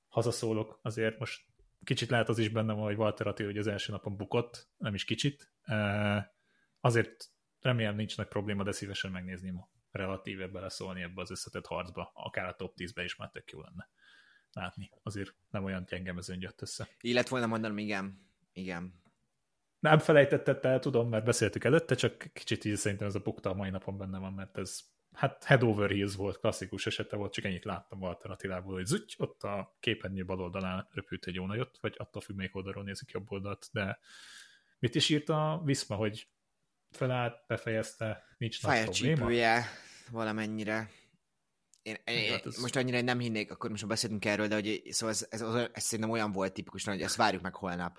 hazaszólok azért, most kicsit lehet az is bennem, hogy Walter Attila hogy az első napon bukott, nem is kicsit. Azért remélem nincs nagy probléma, de szívesen megnézni ma relatíve beleszólni ebbe az összetett harcba, akár a top 10-be is már tök jó lenne látni. Azért nem olyan gyenge mezőn jött össze. Illet volna mondanom, igen. Igen. Nem felejtetted el, tudom, mert beszéltük előtte, csak kicsit így szerintem ez a bukta a mai napon benne van, mert ez hát head over heels volt, klasszikus esete volt, csak ennyit láttam Attilából, hogy zügy, ott a képernyő bal oldalán röpült egy jó nagyot, vagy attól függ, melyik oldalról nézik jobb oldalt, de mit is írt a Viszma, hogy felállt, befejezte, nincs nagy probléma? valamennyire. Én, én, hát ez... most annyira nem hinnék, akkor most beszélünk erről, de hogy szóval ez, ez, ez, ez szerintem olyan volt tipikusan, hogy ezt várjuk meg holnap.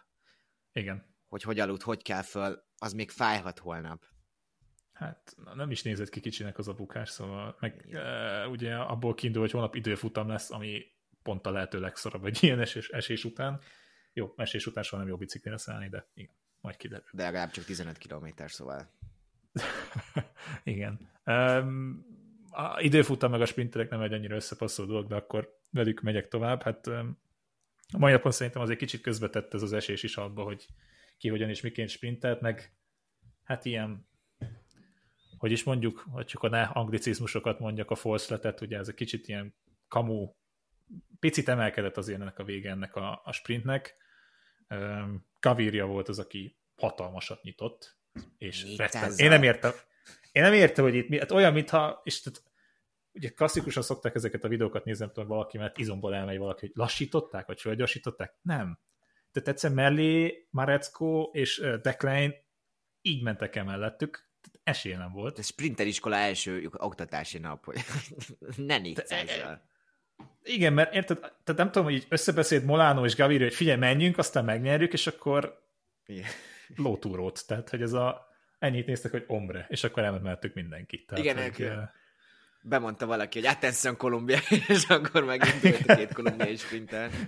Igen. Hogy hogy aludt, hogy kell föl, az még fájhat holnap. Hát nem is nézett ki kicsinek az a bukás, szóval meg e, ugye abból kiindul, hogy holnap időfutam lesz, ami pont a lehető legszorabb egy ilyen esés, esés után. Jó, esés után soha nem jó biciklire szállni, de igen, majd kiderül. De legalább csak 15 km, szóval. igen. Um, a időfutam meg a sprinterek nem egy annyira összepasszoló dolog, de akkor velük megyek tovább. Hát um, a mai napon szerintem azért kicsit közbetett ez az esés is abba, hogy ki hogyan és miként sprintelt, meg hát ilyen hogy is mondjuk, hogy csak a ne anglicizmusokat mondjak, a false ugye ez egy kicsit ilyen kamu, picit emelkedett az ennek a vége ennek a, a sprintnek. Kavirja volt az, aki hatalmasat nyitott, és Én nem értem, én nem értem, hogy itt mi, hát olyan, mintha, és tehát, ugye klasszikusan szokták ezeket a videókat nézni, nem tudom, valaki, mert izomból elmegy valaki, hogy lassították, vagy fölgyorsították. Nem. Tehát egyszer mellé Marecko és Declan így mentek el mellettük, esélye nem volt. Ez sprinteriskola első oktatási nap, hogy ne nézz ezzel. Igen, mert érted, tehát nem tudom, hogy így összebeszélt Molano és Gaviria, hogy figyelj, menjünk, aztán megnyerjük, és akkor Igen. lótúrót. Tehát, hogy ez a ennyit néztek, hogy ombre, és akkor elmehettük mindenkit. Tehát, Igen, hogy, bemondta valaki, hogy Attention Kolumbia, és akkor megint a két kolumbiai sprinter.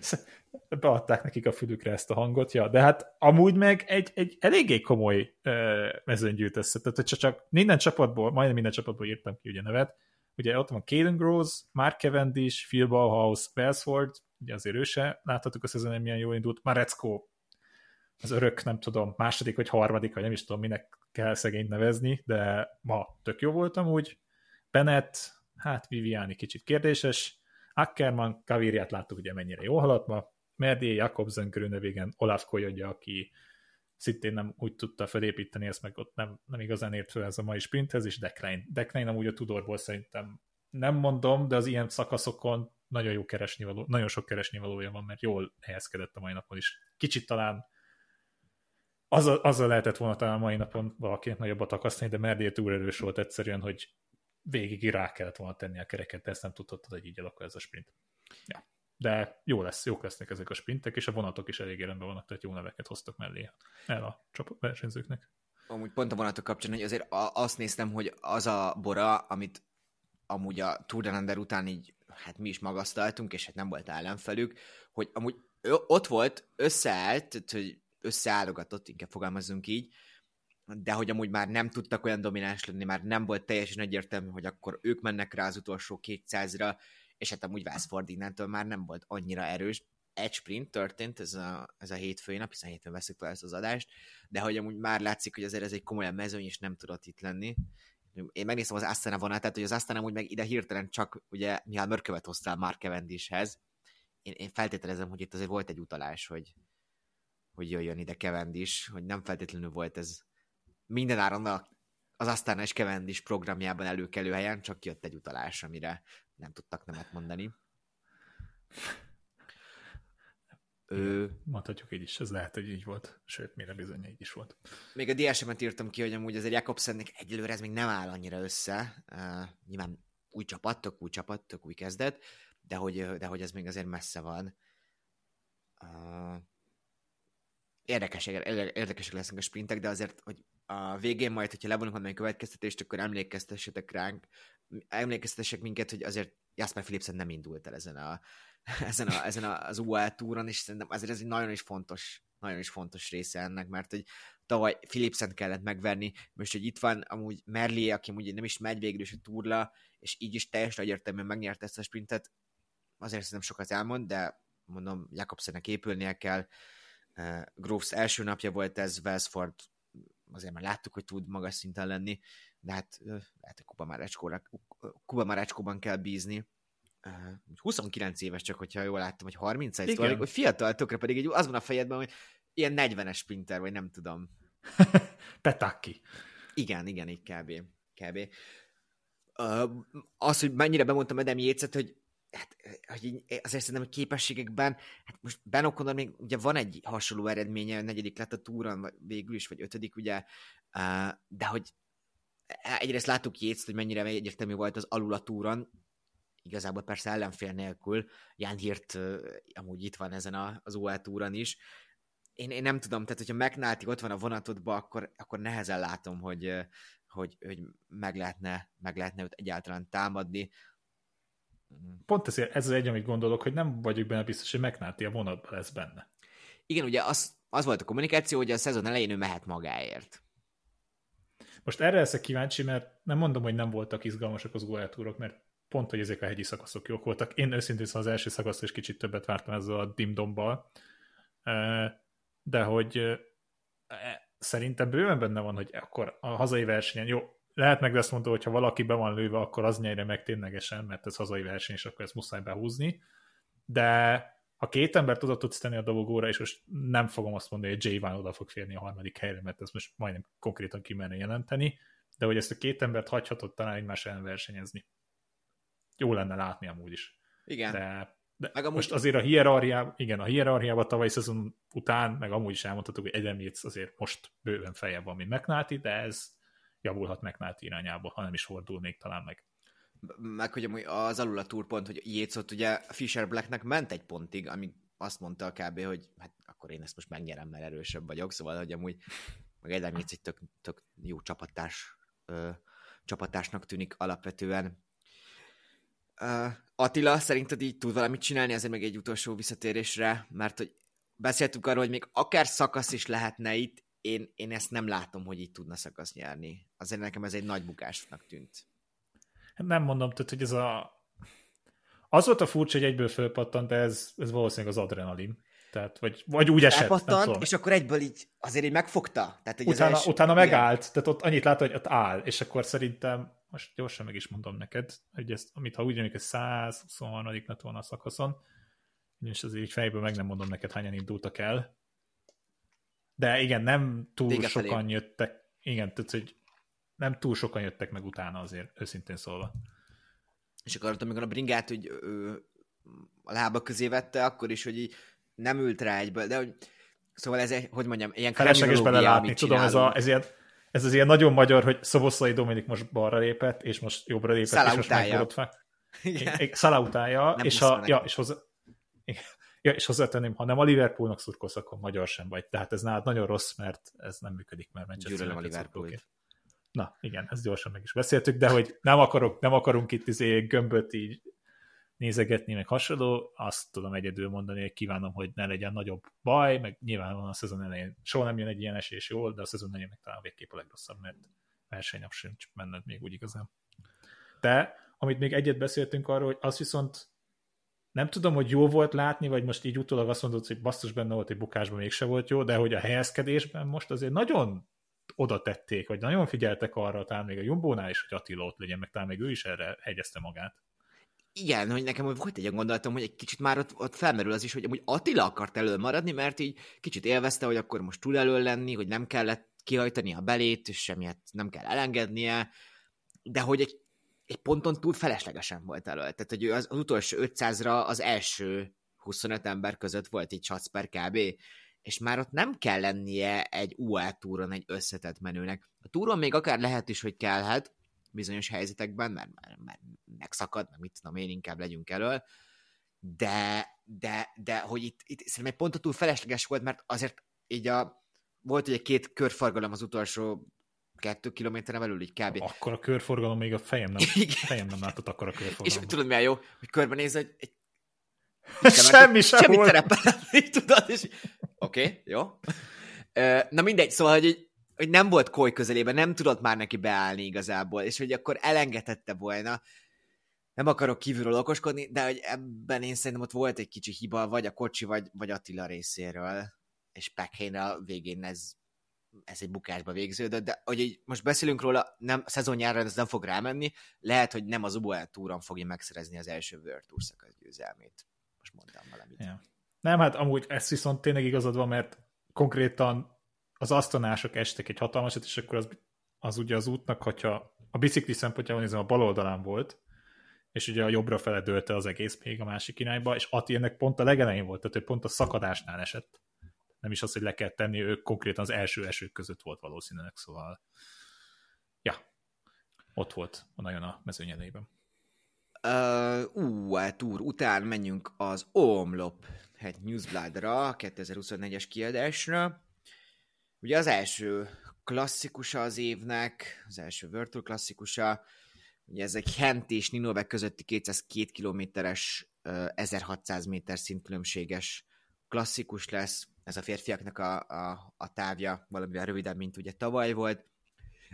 Beadták nekik a fülükre ezt a hangot, ja, de hát amúgy meg egy, egy eléggé komoly uh, mezőn gyűjt össze, tehát csak, csak minden csapatból, majdnem minden csapatból írtam ki ugye nevet, ugye ott van Caden Gross, Mark Cavendish, Phil Bauhaus, Wellsford, ugye azért ő se, láthatjuk a szezonon milyen jól indult, Marecko, az örök, nem tudom, második vagy harmadik, vagy nem is tudom, minek kell szegényt nevezni, de ma tök jó voltam úgy, Bennett, hát Viviani kicsit kérdéses, Ackerman, Kaviriát láttuk ugye mennyire jó haladt ma, Merdi, Jakobsen körülne végen Olaf Koyodja, aki szintén nem úgy tudta felépíteni, ezt meg ott nem, nem igazán ért fel ez a mai sprinthez, és Decline. Decline amúgy a Tudorból szerintem nem mondom, de az ilyen szakaszokon nagyon jó keresni való, nagyon sok keresni valója van, mert jól helyezkedett a mai napon is. Kicsit talán azzal, azzal lehetett volna talán a mai napon valakinek nagyobbat akasztani, de Merdi túl erős volt egyszerűen, hogy végig rá kellett volna tenni a kereket, de ezt nem tudhattad, hogy így alakul ez a sprint. Ja. De jó lesz, jók lesznek ezek a sprintek, és a vonatok is elég rendben vannak, tehát jó neveket hoztak mellé el a csapat versenyzőknek. Amúgy pont a vonatok kapcsán, hogy azért azt néztem, hogy az a bora, amit amúgy a Tour de Lander után így, hát mi is magasztaltunk, és hát nem volt ellenfelük, hogy amúgy ott volt, összeállt, tehát, hogy összeállogatott, inkább fogalmazunk így, de hogy amúgy már nem tudtak olyan domináns lenni, már nem volt teljesen egyértelmű, hogy akkor ők mennek rá az utolsó 200-ra, és hát amúgy Vászford innentől már nem volt annyira erős. Egy sprint történt ez a, ez a hétfői nap, hiszen hétfőn veszik fel ezt az adást, de hogy amúgy már látszik, hogy azért ez egy komolyan mezőny, és nem tudott itt lenni. Én megnéztem az Astana vonatát, hogy az Astana amúgy meg ide hirtelen csak ugye Mihály Mörkövet hoztál Mark Cavendishhez. Én, én feltételezem, hogy itt azért volt egy utalás, hogy, hogy jöjjön ide Cavendish, hogy nem feltétlenül volt ez minden áron az aztán és Cavendish programjában előkelő helyen, csak jött egy utalás, amire nem tudtak nemet mondani. Ő... Mondhatjuk így is, ez lehet, hogy így volt, sőt, mire bizony így is volt. Még a DSM-et írtam ki, hogy amúgy azért Jakobsennek egyelőre ez még nem áll annyira össze. Uh, nyilván új csapat, tök új csapat, tök új kezdet, de hogy, de hogy ez még azért messze van. Uh, érdekesek, érdekesek lesznek a sprintek, de azért, hogy a végén majd, hogyha levonunk valami következtetést, akkor emlékeztessetek ránk, emlékeztessek minket, hogy azért Jasper Philipsen nem indult el ezen, a, ezen, a, ezen a, az UAE túron, és szerintem azért ez egy nagyon is fontos, nagyon is fontos része ennek, mert hogy tavaly Philipsen kellett megverni, most, hogy itt van amúgy Merli, aki amúgy nem is megy végül is a túrla, és így is teljesen egyértelműen megnyerte ezt a sprintet, azért szerintem sokat elmond, de mondom, Jakobsennek épülnie kell. Uh, Groves első napja volt ez, Welsford azért már láttuk, hogy tud magas szinten lenni, de hát lehet, hogy Kuba Marácskóra, Kuba Marácskóban kell bízni. Uh, 29 éves csak, hogyha jól láttam, hogy 31, Igen. szóval, hogy fiatal, tökre pedig egy, az van a fejedben, hogy ilyen 40-es sprinter, vagy nem tudom. Petaki. Igen, igen, így kb. kb. Az, hogy mennyire bemondtam Edem Jécet, hogy hát, hogy azért szerintem a képességekben, hát most Ben O'Connor még ugye van egy hasonló eredménye, negyedik lett a túron, vagy végül is, vagy ötödik, ugye, de hogy egyrészt láttuk Jézt, hogy mennyire egyértelmű volt az alul a túron, igazából persze ellenfél nélkül, Jan Hirt amúgy itt van ezen az OL túron is, én, én nem tudom, tehát hogyha McNulty ott van a vonatodban, akkor, akkor nehezen látom, hogy, hogy, hogy meg, lehetne, meg lehetne őt egyáltalán támadni. Pont ezért ez az egy, amit gondolok, hogy nem vagyok benne biztos, hogy McNulty a vonatban lesz benne. Igen, ugye az, az volt a kommunikáció, hogy a szezon elején ő mehet magáért. Most erre leszek kíváncsi, mert nem mondom, hogy nem voltak izgalmasak az UL mert pont, hogy ezek a hegyi szakaszok jók voltak. Én őszintén szóval az első szakasz is kicsit többet vártam ezzel a dimdombbal, de hogy e, szerintem bőven benne van, hogy akkor a hazai versenyen, jó, lehet meg azt mondta, hogy ha valaki be van lőve, akkor az nyerje meg ténylegesen, mert ez hazai verseny, és akkor ezt muszáj behúzni. De ha két ember oda tudsz tenni a dobogóra, és most nem fogom azt mondani, hogy Jay Van oda fog férni a harmadik helyre, mert ezt most majdnem konkrétan kimerne jelenteni, de hogy ezt a két embert hagyhatod talán egymás ellen versenyezni. Jó lenne látni amúgy is. Igen. De de meg amúgy... most azért a hierarchiában, igen, a hierarchiában tavaly szezon után, meg amúgy is elmondhatok, hogy Adam Yates azért most bőven feljebb van, mint McNulty, de ez javulhat McNulty irányába, ha nem is fordul még talán meg. Meg hogy az alul a túrpont, hogy Yates ugye Fisher Blacknek ment egy pontig, ami azt mondta kb, hogy hát akkor én ezt most megnyerem, mert erősebb vagyok, szóval hogy amúgy meg Adam Yates egy tök, tök jó csapatás, ö, csapatásnak tűnik alapvetően. Uh, Attila, szerinted így tud valamit csinálni, ezért még egy utolsó visszatérésre, mert hogy beszéltük arról, hogy még akár szakasz is lehetne itt, én, én ezt nem látom, hogy így tudna szakasz nyerni. Azért nekem ez egy nagy bukásnak tűnt. Nem mondom, tehát, hogy ez a... Az volt a furcsa, hogy egyből fölpattant, de ez, ez valószínűleg az adrenalin. Tehát, vagy, vagy úgy esett. Elpattant, és akkor egyből így azért így megfogta. Tehát, hogy utána, első... utána megállt, tehát ott annyit látta, hogy ott áll, és akkor szerintem most gyorsan meg is mondom neked, hogy ezt, amit ha úgy jönnek, hogy 123. lett volna a szakaszon, és azért így fejből meg nem mondom neked, hányan indultak el. De igen, nem túl Vége sokan felé. jöttek, igen, tehát, hogy nem túl sokan jöttek meg utána azért, őszintén szólva. És akkor amikor a bringát hogy ő, a lába közé vette, akkor is, hogy így nem ült rá egyből, de hogy Szóval ez egy, hogy mondjam, ilyen Felesleges belelátni, tudom, ez, a, ez ilyen ez az ilyen nagyon magyar, hogy Szoboszlai Dominik most balra lépett, és most jobbra lépett, Szala és most megborult fel. Szala utálja, és, ha, ja, és hozzá, ja, és hozzátenném, ha nem a Liverpoolnak szurkolsz, akkor magyar sem vagy. Tehát ez nálad nagyon rossz, mert ez nem működik, mert Manchester a Liverpool. Na, igen, ezt gyorsan meg is beszéltük, de hogy nem, akarok, nem akarunk itt izé gömböt így nézegetni, meg hasonló, azt tudom egyedül mondani, hogy kívánom, hogy ne legyen nagyobb baj, meg nyilván van a szezon elején soha nem jön egy ilyen esés jól, de a szezon elején meg talán végképp a legrosszabb, mert versenynap sincs menned még úgy igazán. De, amit még egyet beszéltünk arról, hogy az viszont nem tudom, hogy jó volt látni, vagy most így utólag azt mondod, hogy basszus benne volt, egy bukásban mégse volt jó, de hogy a helyezkedésben most azért nagyon oda tették, vagy nagyon figyeltek arra, talán még a Jumbónál is, hogy Attila ott legyen, meg talán még ő is erre hegyezte magát. Igen, hogy nekem volt egy gondolatom, hogy egy kicsit már ott, ott felmerül az is, hogy amúgy Attila akart elő maradni, mert így kicsit élvezte, hogy akkor most tud elő lenni, hogy nem kellett kihajtani a belét, és semmiet nem kell elengednie, de hogy egy, egy ponton túl feleslegesen volt elő. Tehát, hogy az, az utolsó 500-ra az első 25 ember között volt így satsz per kb. És már ott nem kell lennie egy UA túron egy összetett menőnek. A túron még akár lehet is, hogy kellhet, bizonyos helyzetekben, mert, mert, mert megszakad, meg mit tudom én, inkább legyünk elől, de, de, de hogy itt, itt szerintem egy pontot túl felesleges volt, mert azért így a, volt ugye két körforgalom az utolsó kettő kilométeren belül, így kb. Akkor a körforgalom még a fejem nem, fejem nem látott akkor a körforgalom. És tudod, mi a jó? Hogy körbenéz, hogy egy semmi sem semmi volt. tudod, és oké, okay, jó. Na mindegy, szóval, hogy így, hogy nem volt koly közelében, nem tudott már neki beállni igazából, és hogy akkor elengedhette volna, nem akarok kívülről okoskodni, de hogy ebben én szerintem ott volt egy kicsi hiba, vagy a kocsi, vagy, vagy Attila részéről, és Pekhénre a végén ez, ez egy bukásba végződött, de hogy így most beszélünk róla, nem, szezonjára ez nem fog rámenni, lehet, hogy nem az UAE túron fogja megszerezni az első World Tour szakasz győzelmét. Most mondtam valamit. Ja. Nem, hát amúgy ez viszont tényleg igazad van, mert konkrétan az asztanások estek egy hatalmasat, és akkor az, az ugye az útnak, hogyha a bicikli szempontjából nézem, a bal oldalán volt, és ugye a jobbra fele dőlte az egész még a másik irányba, és Ati ennek pont a legelején volt, tehát ő pont a szakadásnál esett. Nem is az, hogy le kell tenni, ő konkrétan az első esők között volt valószínűleg, szóval ja, ott volt a nagyon a mezőnyelében. Uh, ú, hát úr, után menjünk az Omlop hát Newsblad-ra, 2024-es kiadásra. Ugye az első klasszikusa az évnek, az első Virtual klasszikusa, ugye ez egy Hent és Ninove közötti 202 kilométeres, 1600 méter szintkülönbséges klasszikus lesz, ez a férfiaknak a, a, a távja valamivel rövidebb, mint ugye tavaly volt.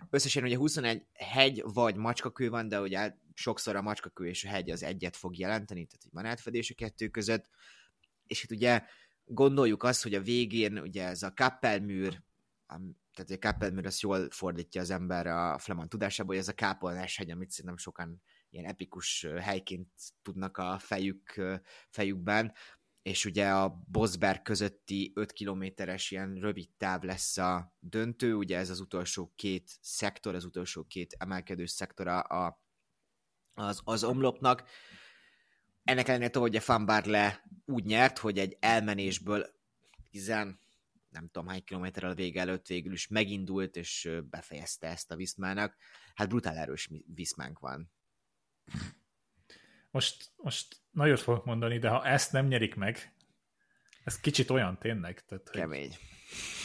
Összesen ugye 21 hegy vagy macskakő van, de ugye sokszor a macskakő és a hegy az egyet fog jelenteni, tehát van átfedés a kettő között. És itt ugye gondoljuk azt, hogy a végén ugye ez a Kappelműr, tehát a Kappelműr azt jól fordítja az ember a flamand tudásából, hogy ez a Kápolnás hegy, amit szerintem sokan ilyen epikus helyként tudnak a fejük, fejükben, és ugye a Bosberg közötti 5 kilométeres ilyen rövid táv lesz a döntő, ugye ez az utolsó két szektor, az utolsó két emelkedő szektora a, az, az omlopnak. Ennek ellenére hogy a Van Barle úgy nyert, hogy egy elmenésből 10 nem tudom hány kilométerrel a vége előtt végül is megindult, és befejezte ezt a Viszmának. Hát brutál erős Viszmánk van. Most, most nagyot fogok mondani, de ha ezt nem nyerik meg, ez kicsit olyan tényleg. Tehát, Kemény.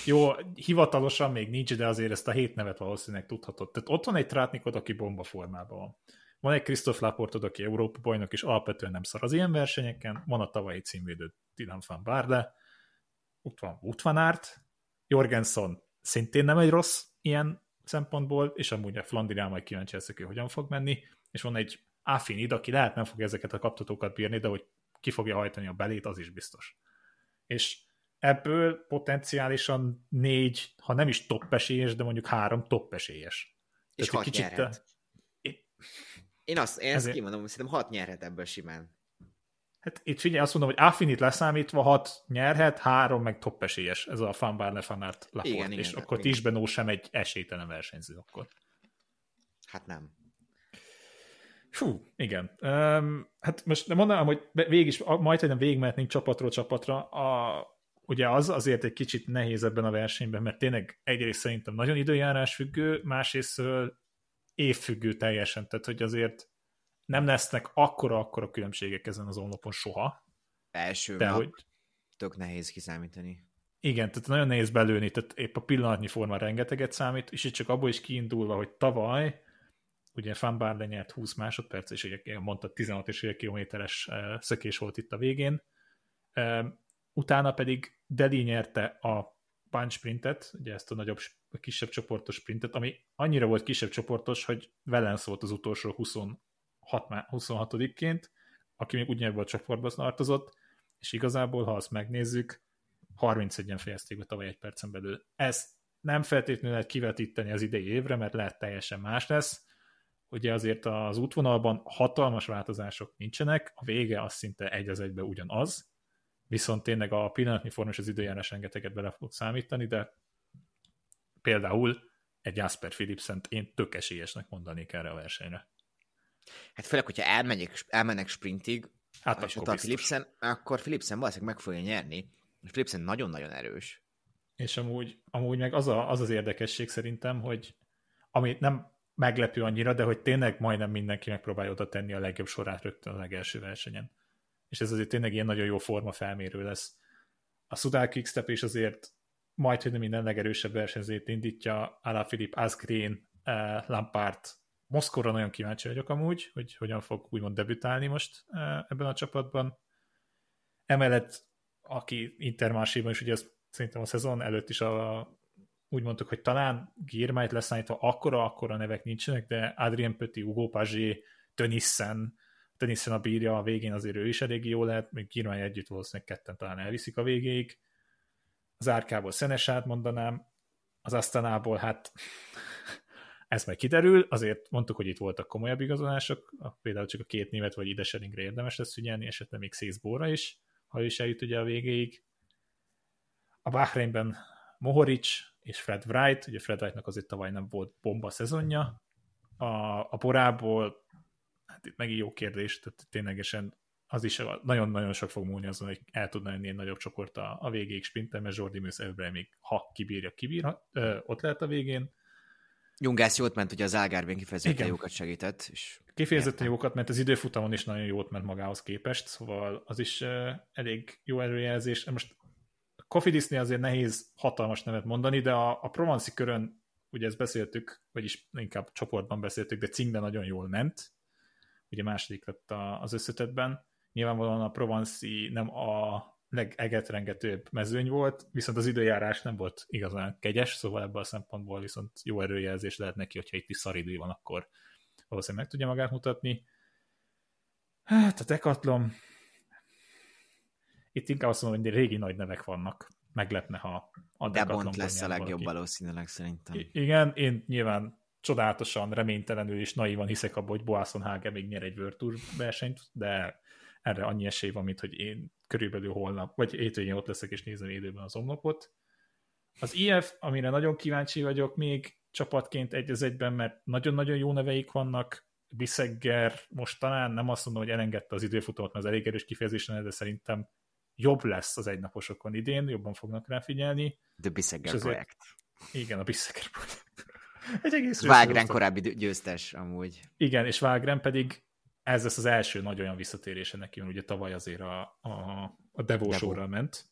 Jó, hivatalosan még nincs, de azért ezt a hét nevet valószínűleg tudhatod. Tehát ott van egy Trátnikod, aki bomba formában van. Van egy Christoph Laportod, aki Európa bajnok, és alapvetően nem szar az ilyen versenyeken. Van a tavalyi címvédő Dylan van Barle. Ott van Wout van Aert. Jorgensen szintén nem egy rossz ilyen szempontból, és amúgy a Flandrián majd kíváncsi leszek, hogy hogyan fog menni. És van egy Affinid, aki lehet nem fog ezeket a kaptatókat bírni, de hogy ki fogja hajtani a belét, az is biztos. És ebből potenciálisan négy, ha nem is top esélyes, de mondjuk három top esélyes. És Tehát hat kicsit nyerhet. Én, én azt, én ezt kimondom, hogy szerintem hat nyerhet ebből simán. Hát itt figyelj, azt mondom, hogy Affinit leszámítva hat nyerhet, három meg top esélyes. Ez a Fanbar Lefanart Laport. Igen, igen, és akkor Tisbenó sem egy esélytelen versenyző akkor. Hát nem. Fú, igen. Um, hát most mondanám, hogy végig is, majd, hogy nem végigmehetnénk csapatról csapatra, a, ugye az azért egy kicsit nehéz ebben a versenyben, mert tényleg egyrészt szerintem nagyon időjárás függő, másrészt évfüggő teljesen, tehát hogy azért nem lesznek akkora-akkora különbségek ezen az onlopon soha. Első de nap hogy tök nehéz kiszámítani. Igen, tehát nagyon nehéz belőni, tehát épp a pillanatnyi forma rengeteget számít, és itt csak abból is kiindulva, hogy tavaly ugye Van Barle nyert 20 másodperc, és ugye mondta 16 és kilométeres szökés volt itt a végén. Utána pedig Deli nyerte a punch sprintet, ugye ezt a nagyobb, kisebb csoportos sprintet, ami annyira volt kisebb csoportos, hogy Valens volt az utolsó 26, 26-ként, aki még ugyanebben a csoportban tartozott, és igazából, ha azt megnézzük, 31-en fejezték be tavaly egy percen belül. Ez nem feltétlenül lehet kivetíteni az idei évre, mert lehet teljesen más lesz, ugye azért az útvonalban hatalmas változások nincsenek, a vége az szinte egy az egybe ugyanaz, viszont tényleg a pillanatnyi formás az időjárás rengeteget bele fog számítani, de például egy Jasper philipsen én tök esélyesnek mondanék erre a versenyre. Hát főleg, hogyha elmenjek, elmennek sprintig, hát és akkor, a Philipsen, akkor Philipsen valószínűleg meg fogja nyerni, és Philipsen nagyon-nagyon erős. És amúgy, amúgy meg az, a, az az érdekesség szerintem, hogy ami nem meglepő annyira, de hogy tényleg majdnem mindenki megpróbálja oda tenni a legjobb sorát rögtön a legelső versenyen. És ez azért tényleg ilyen nagyon jó forma felmérő lesz. A Sudal Quickstep is azért majd, hogy nem minden legerősebb versenyzőt indítja, Philip, Asgreen, eh, Lampard, Moszkóra nagyon kíváncsi vagyok amúgy, hogy hogyan fog úgymond debütálni most eh, ebben a csapatban. Emellett, aki Intermarséban is, ugye az szerintem a szezon előtt is a úgy mondtuk, hogy talán Girmájt leszállítva akkora, akkora nevek nincsenek, de Adrien Petit, Hugo Pagé, Tönissen, Tennyson a bírja a végén, azért ő is elég jó lehet, még Girmay együtt valószínűleg ketten talán elviszik a végéig. Az árkából Szenesát mondanám, az Asztanából hát ez majd kiderül, azért mondtuk, hogy itt voltak komolyabb igazolások, például csak a két német vagy Ideseringre érdemes lesz figyelni, esetleg még Szészbóra is, ha ő is eljut ugye a végéig. A Bahreinben Mohoric és Fred Wright, ugye Fred Wrightnak azért tavaly nem volt bomba szezonja, a, a borából, hát itt megint jó kérdés, tehát ténylegesen az is nagyon-nagyon sok fog múlni azon, hogy el tudna enni egy nagyobb csoport a, a végéig sprinten, mert Jordi Műsz még ha kibírja, kibírja, ö, ott lehet a végén. Jungász jót ment, ugye az Algarvén kifejezetten Igen. jókat segített. És kifejezetten jókat ment, az időfutamon is nagyon jót ment magához képest, szóval az is uh, elég jó előjelzés. Most Kofidisnél azért nehéz hatalmas nevet mondani, de a, a Provanci körön, ugye ezt beszéltük, vagyis inkább csoportban beszéltük, de cinkben nagyon jól ment, ugye második lett a, az összetetben. Nyilvánvalóan a Provanci nem a legegetrengetőbb mezőny volt, viszont az időjárás nem volt igazán kegyes, szóval ebből a szempontból viszont jó erőjelzés lehet neki, hogyha itt is szaridő van, akkor valószínűleg meg tudja magát mutatni. Hát a Decathlon, itt inkább azt mondom, hogy régi nagy nevek vannak. Meglepne, ha a De Bont lesz a legjobb valaki. valószínűleg szerintem. I- igen, én nyilván csodálatosan, reménytelenül és naivan hiszek abba, hogy Boasson Hage még nyer egy World Tour versenyt, de erre annyi esély van, mint hogy én körülbelül holnap, vagy hétvégén ott leszek és nézem élőben az omlopot. Az IF, amire nagyon kíváncsi vagyok még csapatként egy az egyben, mert nagyon-nagyon jó neveik vannak, Bissegger most talán nem azt mondom, hogy elengedte az időfutamot, mert az elég erős kifejezés de szerintem jobb lesz az egynaposokon idén, jobban fognak rá figyelni. The Bissegger projekt. Igen, a Bissegger projekt. Egy egész Vágren korábbi győztes amúgy. Igen, és Vágren pedig ez lesz az első nagy olyan visszatérése neki, ugye tavaly azért a, a, a Devo. ment,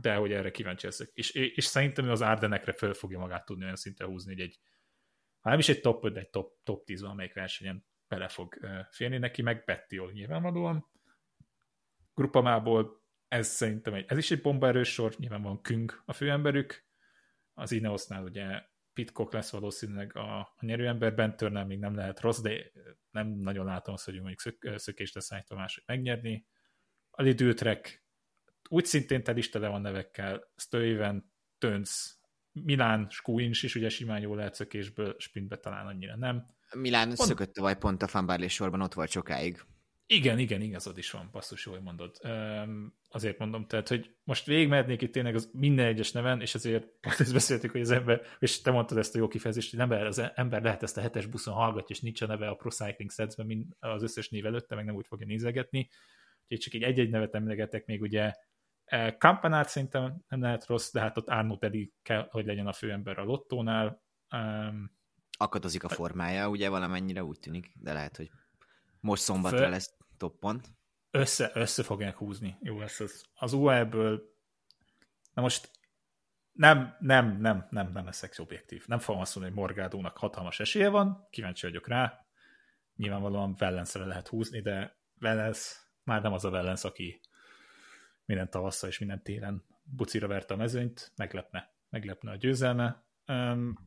de hogy erre kíváncsi leszek. És, és szerintem az Ardenekre föl fogja magát tudni olyan szinten húzni, hogy egy, ha nem is egy top 5, de egy top, top 10 amelyik versenyen bele fog férni neki, meg Bettiol nyilvánvalóan. Grupamából ez szerintem egy, ez is egy bombaerős sor, nyilván van Küng a főemberük, az Ineosnál ugye Pitcock lesz valószínűleg a, a nyerőember, Bentörnel még nem lehet rossz, de nem nagyon látom azt, hogy mondjuk szök, szökést lesz állítva máshogy megnyerni. A Lidőtrek úgy szintén tel is tele van nevekkel, Stuyven, Tönc, Milán, Skuincs is ugye simán jól lehet szökésből, sprintbe talán annyira nem. Milán pont... szökött vagy pont a Fanbarlé sorban, ott volt sokáig. Igen, igen, igazad is van, basszus, jól mondod. Um, azért mondom, tehát, hogy most végigmehetnék itt tényleg az minden egyes neven, és azért pont ezt beszéltük, hogy az ember, és te mondtad ezt a jó kifejezést, hogy ember, az ember lehet ezt a hetes buszon hallgatja, és nincs a neve a Pro Cycling Setsben, mint az összes név előtte, meg nem úgy fogja nézegetni. Úgyhogy csak egy egy-egy nevet emlegetek még, ugye Kampanát e, szerintem nem lehet rossz, de hát ott Arno pedig kell, hogy legyen a főember a lottónál. Um, Akadozik a formája, ugye valamennyire úgy tűnik, de lehet, hogy most szombatra Fő... lesz top pont. Össze, össze fogják húzni. Jó lesz az. Az UAE-ből na most nem, nem, nem, nem, nem leszek objektív. Nem fogom azt mondani, hogy Morgádónak hatalmas esélye van, kíváncsi vagyok rá. Nyilvánvalóan Vellensre lehet húzni, de Vellens már nem az a Vellens, aki minden tavasszal és minden télen bucira verte a mezőnyt, meglepne, meglepne a győzelme.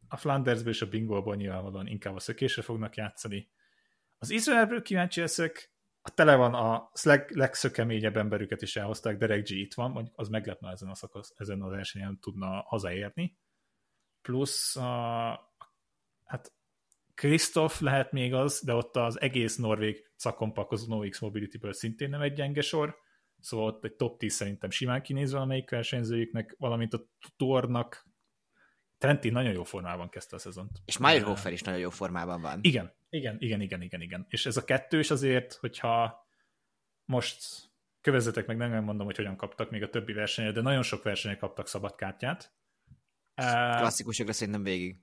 A Flandersből és a Bingolból nyilvánvalóan inkább a szökésre fognak játszani. Az Izraelből kíváncsi leszek, a tele van a leg, legszökeményebb emberüket is elhozták, Derek G itt van, mondjuk az meglepne ezen a szakasz, ezen a versenyen tudna hazaérni. Plusz a, hát Kristoff lehet még az, de ott az egész norvég szakompakozó X Mobility-ből szintén nem egy gyenge sor, szóval ott egy top 10 szerintem simán kinéz valamelyik versenyzőjüknek, valamint a Tornak Trentin nagyon jó formában kezdte a szezont. És Meyerhofer is nagyon jó formában van. Igen, igen, igen, igen, igen, igen. És ez a kettős azért, hogyha most kövezzetek meg, nem mondom, hogy hogyan kaptak még a többi versenyre, de nagyon sok versenyen kaptak szabad kártyát. Klasszikusokra szerintem végig.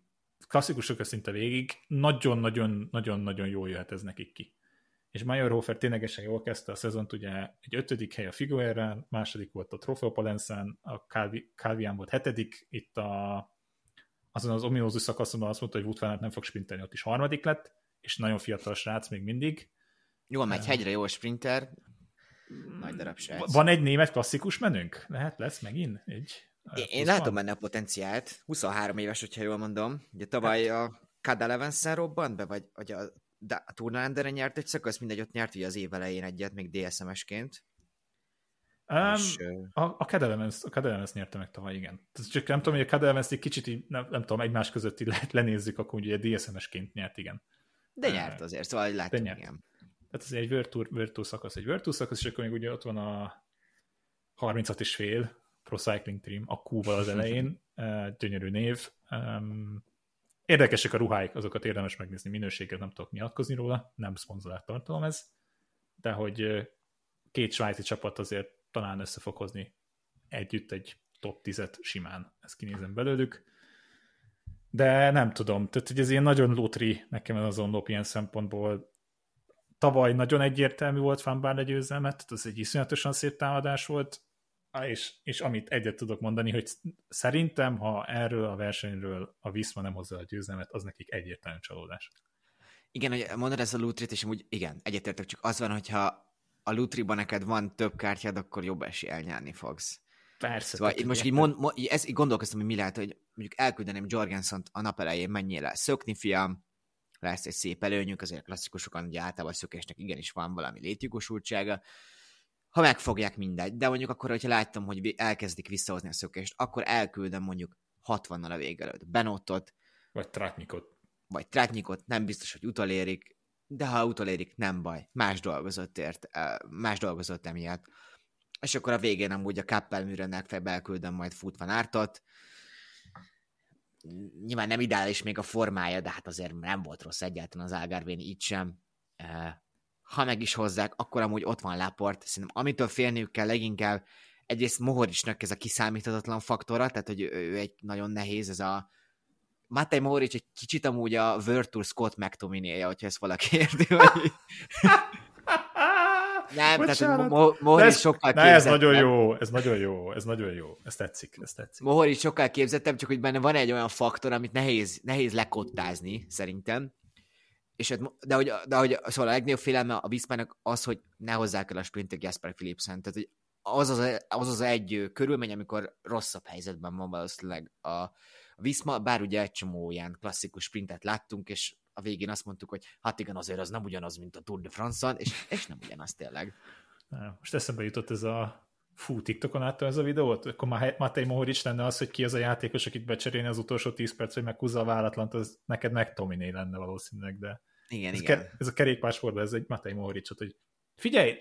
Klasszikusokra szinte végig. Nagyon-nagyon-nagyon-nagyon jól jöhet ez nekik ki. És Meyerhofer ténylegesen jól kezdte a szezont, ugye egy ötödik hely a Figuerán, második volt a Trofeo Palensán, a Calvian volt hetedik, itt a azon az ominózus szakaszon azt mondta, hogy van nem fog sprintelni, ott is harmadik lett, és nagyon fiatal srác még mindig. Jól megy hegyre, jó sprinter, nagy darab srác. Van egy német klasszikus menünk? Lehet, lesz megint egy? Én, látom benne a potenciált. 23 éves, hogyha jól mondom. Ugye tavaly hát. a Cada Levenszen robbant be, vagy, vagy a a Turnalenderen nyert egy szakasz, mindegy, ott nyert ugye az év elején egyet, még DSMS-ként. Um, és, a, a Kedelemens nyerte meg tavaly, igen. Csak nem tudom, hogy a Kedelemens egy kicsit így, nem, nem tudom, egymás között így lehet lenézzük, akkor ugye DSMS-ként nyert, igen. De nyert azért, szóval nyert. igen. Tehát ez egy Virtu, Virtu szakasz, egy Virtu szakasz, és akkor még ugye ott van a 36 és fél Pro Cycling Team, a Q-val az elején, gyönyörű név. Érdekesek a ruháik, azokat érdemes megnézni, minőséget nem tudok nyilatkozni róla, nem szponzorált tartalom ez, de hogy két svájci csapat azért talán össze fog hozni együtt egy top 10-et simán, ezt kinézem belőlük. De nem tudom, tehát hogy ez ilyen nagyon lótri nekem ez az onlop ilyen szempontból. Tavaly nagyon egyértelmű volt Fanbár legyőzelmet, tehát ez egy iszonyatosan szép támadás volt, és, és amit egyet tudok mondani, hogy szerintem, ha erről a versenyről a Viszma nem hozza a győzelmet, az nekik egyértelmű csalódás. Igen, hogy mondod ez a lútrit, és amúgy igen, egyetértek, csak az van, hogyha a Lutriban neked van több kártyád, akkor jobb esély elnyerni fogsz. Persze. Szóval itt most így, mond, mond, így, ezt, így gondolkoztam, hogy mi lehet, hogy mondjuk elküldeném Jorgensen a nap elején mennyire szökni, fiam, lesz egy szép előnyük, azért klasszikusokon ugye általában szökésnek igenis van valami létjogosultsága, ha megfogják mindegy, de mondjuk akkor, hogyha láttam, hogy elkezdik visszahozni a szökést, akkor elküldöm mondjuk 60-nal a vége előtt Benottot, vagy Trátnyikot. Vagy Trátnyikot, nem biztos, hogy utolérik, de ha utolérik, nem baj, más dolgozott ért, más dolgozott emiatt. És akkor a végén amúgy a Kappelműrennek fel elküldöm majd futva ártot. Nyilván nem ideális még a formája, de hát azért nem volt rossz egyáltalán az Algarvén így sem. Ha meg is hozzák, akkor amúgy ott van Laport. Szerintem amitől félniük kell leginkább, egyrészt Mohoricsnak ez a kiszámíthatatlan faktora, tehát hogy ő egy nagyon nehéz, ez a Matej Mohoric egy kicsit amúgy a Virtual Scott mctominay hogyha ezt valaki érti, hogy... Nem, Bocsánat. tehát Mo- Mohoric ez, sokkal képzettebb. ez nagyon jó, ez nagyon jó, ez nagyon jó, ez tetszik, ez tetszik. Mohoric sokkal képzettebb, csak hogy benne van egy olyan faktor, amit nehéz, nehéz lekottázni, szerintem. És hát, de hogy, de hogy szóval a legnagyobb félelme a Viszmának az, hogy ne hozzák el a sprintet Jasper Philipsen. Tehát, hogy az az, az az egy körülmény, amikor rosszabb helyzetben van valószínűleg a, a Viszma, bár ugye egy csomó ilyen klasszikus sprintet láttunk, és a végén azt mondtuk, hogy hát igen, azért az nem ugyanaz, mint a Tour de France-on, és, és nem ugyanaz tényleg. Most eszembe jutott ez a fú, TikTokon látta ez a videót? Akkor már Matej Mohoric lenne az, hogy ki az a játékos, akit becserélni az utolsó 10 perc, hogy meghúzza a váratlant, az neked meg Tominé lenne valószínűleg, de igen, ez, igen. A, ez a kerékpársportban, ez egy Matej Mohoricot, hogy figyelj,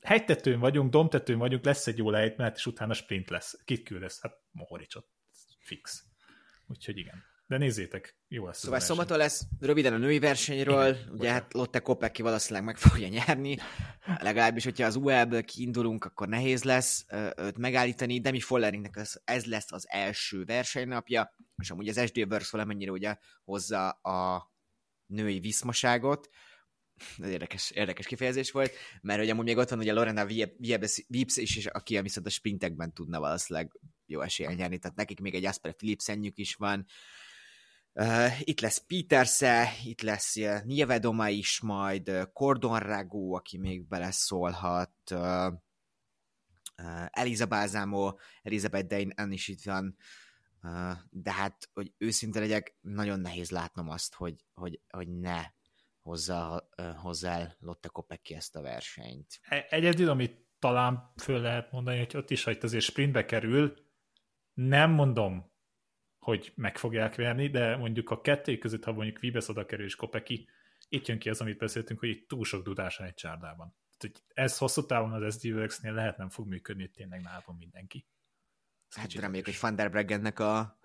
hegytetőn vagyunk, domtetőn vagyunk, lesz egy jó lejtmenet, és utána sprint lesz. Kit küldesz? Hát Mohoricot. Fix. Úgyhogy igen. De nézzétek, jó lesz. Szóval szombaton lesz röviden a női versenyről, igen, ugye bocsánat. hát Lotte Kopecky valószínűleg meg fogja nyerni, legalábbis, hogyha az UL-ből kiindulunk, akkor nehéz lesz őt megállítani, Demi Folleringnek ez, ez lesz az első versenynapja, és amúgy az SD Works valamennyire ugye hozza a női viszmaságot, ez érdekes, érdekes kifejezés volt, mert hogy amúgy még ott van ugye Lorena Vips is, és aki viszont a sprintekben tudna valószínűleg jó esélyen nyerni, tehát nekik még egy Asper Philipsenjük is van. Uh, itt lesz Peterse, itt lesz uh, Nievedoma is majd, uh, Cordon Rago, aki még beleszólhat, uh, uh, Eliza Balsamo, Elizabeth Dane is itt van, de hát, hogy őszinte legyek, nagyon nehéz látnom azt, hogy, hogy, hogy ne hozzá, hozzá Lotte Kopecky ezt a versenyt. E, egyedül, amit talán föl lehet mondani, hogy ott is, hogy azért sprintbe kerül, nem mondom, hogy meg fogják verni, de mondjuk a kettő között, ha mondjuk Vibes oda kerül és Kopeki, itt jön ki az, amit beszéltünk, hogy itt túl sok dudása egy csárdában. Tehát, hogy ez hosszú távon az SD nél lehet nem fog működni, hogy tényleg nálam mindenki. Ez hát reméljük, hogy Van der Breggennek a,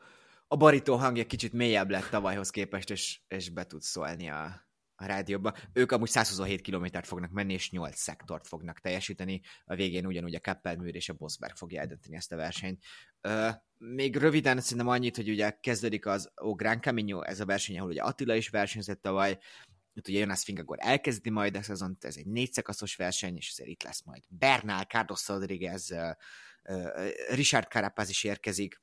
a barító hangja kicsit mélyebb lett tavalyhoz képest, és, és be tud szólni a, a rádióba. Ők amúgy 127 kilométert fognak menni, és 8 szektort fognak teljesíteni. A végén ugyanúgy a Kappelműr és a Bosberg fogja eldönteni ezt a versenyt. Uh, még röviden szerintem annyit, hogy ugye kezdődik az O Gran Camino, ez a verseny, ahol ugye Attila is versenyzett tavaly, itt ugye Jonas Fingagor elkezdi majd a szezont, ez egy négy szakaszos verseny, és ezért itt lesz majd Bernal, Carlos Rodriguez, uh, Richard Carapaz is érkezik,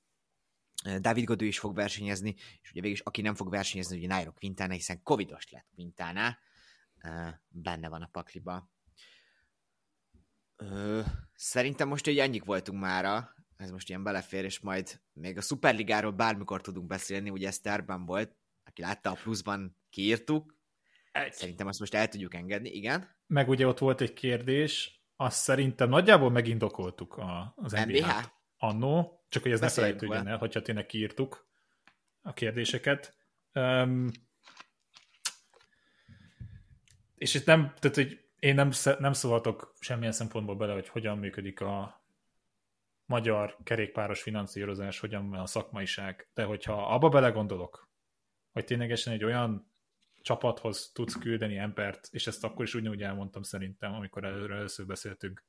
David Godő is fog versenyezni, és ugye végül is aki nem fog versenyezni, ugye Nairo Quintana, hiszen covidos lett Quintana, benne van a pakliba. Szerintem most egy ennyik voltunk mára, ez most ilyen belefér, és majd még a Superligáról bármikor tudunk beszélni, ugye ez terben volt, aki látta a pluszban, kiírtuk, Egy. Szerintem azt most el tudjuk engedni, igen. Meg ugye ott volt egy kérdés, azt szerintem nagyjából megindokoltuk a, az NBA-t annó, csak hogy ez ne felejtődjön el, hogyha tényleg kiírtuk a kérdéseket. Um, és itt nem, tehát hogy én nem, nem szólhatok semmilyen szempontból bele, hogy hogyan működik a magyar kerékpáros finanszírozás, hogyan van a szakmaiság, de hogyha abba belegondolok, hogy ténylegesen egy olyan csapathoz tudsz küldeni embert, és ezt akkor is ugyanúgy elmondtam szerintem, amikor először beszéltünk,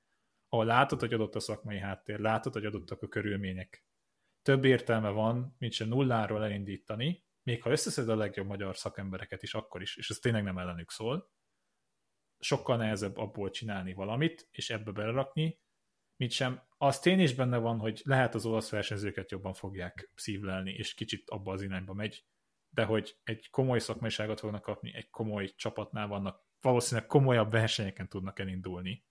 ahol látod, hogy adott a szakmai háttér, látod, hogy adottak a körülmények. Több értelme van, mint se nulláról elindítani, még ha összeszed a legjobb magyar szakembereket is, akkor is, és ez tényleg nem ellenük szól, sokkal nehezebb abból csinálni valamit, és ebbe belerakni, mint sem. Az tény is benne van, hogy lehet az olasz versenyzőket jobban fogják szívlelni, és kicsit abba az irányba megy, de hogy egy komoly szakmaiságot fognak kapni, egy komoly csapatnál vannak, valószínűleg komolyabb versenyeken tudnak elindulni,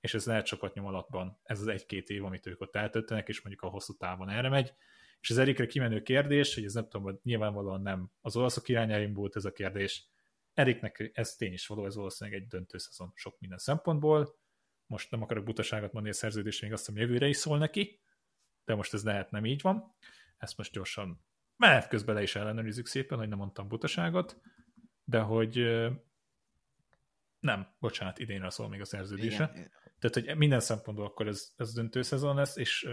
és ez lehet sokat nyom alatban, ez az egy-két év, amit ők ott eltöltenek, és mondjuk a hosszú távon erre megy, és az Erikre kimenő kérdés, hogy ez nem tudom, hogy nyilvánvalóan nem az olaszok irányáin volt ez a kérdés, Eriknek ez tény is való, ez valószínűleg egy döntő szezon sok minden szempontból. Most nem akarok butaságot mondani, a szerződés még azt hiszem jövőre is szól neki, de most ez lehet nem így van. Ezt most gyorsan menet közben le is ellenőrizzük szépen, hogy nem mondtam butaságot, de hogy nem, bocsánat, idénre szól még a szerződése. Igen. Tehát, hogy minden szempontból akkor ez, ez döntő szezon lesz, és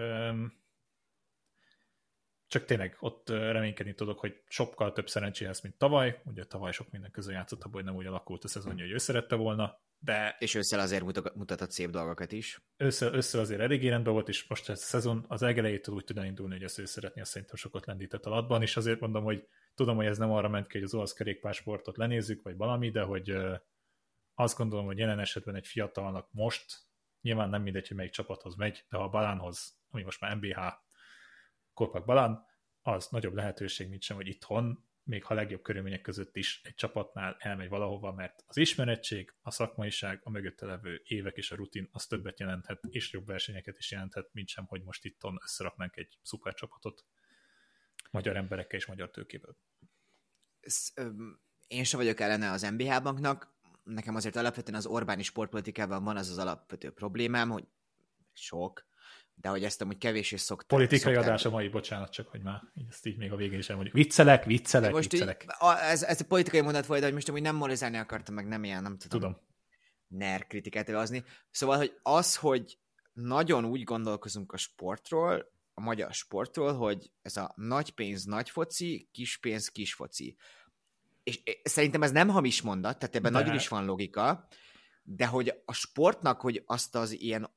csak tényleg ott reménykedni tudok, hogy sokkal több szerencséhez, mint tavaly. Ugye tavaly sok minden közül játszott abban, hogy nem úgy alakult a szezonja, hogy ő szerette volna, de... És ősszel azért mutatott szép dolgokat is. Össze, össze azért elég rendben volt, és most ez a szezon az elgelejétől úgy tud indulni, hogy ezt ő szeretné, azt szerintem sokat lendített alatban, és azért mondom, hogy tudom, hogy ez nem arra ment ki, hogy az olasz kerékpásportot lenézzük, vagy valami, de hogy azt gondolom, hogy jelen esetben egy fiatalnak most, nyilván nem mindegy, hogy melyik csapathoz megy, de ha a Balánhoz, ami most már MBH Korpak Balán, az nagyobb lehetőség, mint sem, hogy itthon, még ha legjobb körülmények között is egy csapatnál elmegy valahova, mert az ismerettség, a szakmaiság, a mögötte levő évek és a rutin az többet jelenthet, és jobb versenyeket is jelenthet, mint sem, hogy most itthon összeraknánk egy szuper csapatot magyar emberekkel és magyar tőkéből. Én sem vagyok ellene az MBH banknak, nekem azért alapvetően az Orbáni sportpolitikában van az az alapvető problémám, hogy sok, de hogy ezt amúgy kevés is szokták. Politikai szokták. adás a mai, bocsánat, csak hogy már ezt így még a végén is elmondjuk. Viccelek, viccelek, most viccelek. Így, a, ez, ez, a politikai mondat volt, hogy most amúgy nem moralizálni akartam, meg nem ilyen, nem tudom. Tudom. NER kritikát előhozni. Szóval, hogy az, hogy nagyon úgy gondolkozunk a sportról, a magyar sportról, hogy ez a nagy pénz, nagy foci, kis pénz, kis foci. És szerintem ez nem hamis mondat, tehát ebben de. nagyon is van logika, de hogy a sportnak, hogy azt az ilyen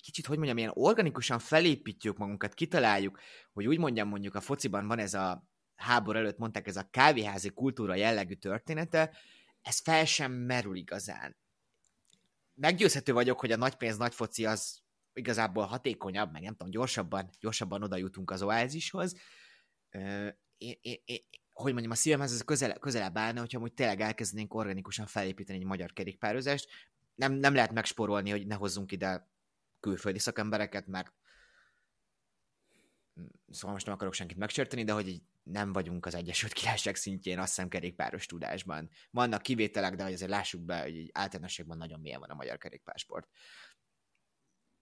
kicsit, hogy mondjam, ilyen organikusan felépítjük magunkat, kitaláljuk, hogy úgy mondjam, mondjuk a fociban van ez a háború előtt mondták, ez a kávéházi kultúra jellegű története, ez fel sem merül igazán. Meggyőzhető vagyok, hogy a nagy pénz, nagy foci az igazából hatékonyabb, meg nem tudom, gyorsabban, gyorsabban oda jutunk az oázishoz. Én, én, én, hogy mondjam, a szívemhez ez közel, közelebb állna, hogyha úgy tényleg elkezdenénk organikusan felépíteni egy magyar kerékpározást. Nem, nem lehet megsporolni, hogy ne hozzunk ide külföldi szakembereket, mert szóval most nem akarok senkit megcsörteni, de hogy nem vagyunk az Egyesült Királyság szintjén, azt hiszem kerékpáros tudásban. Vannak kivételek, de hogy azért lássuk be, hogy általánosságban nagyon milyen van a magyar kerékpársport.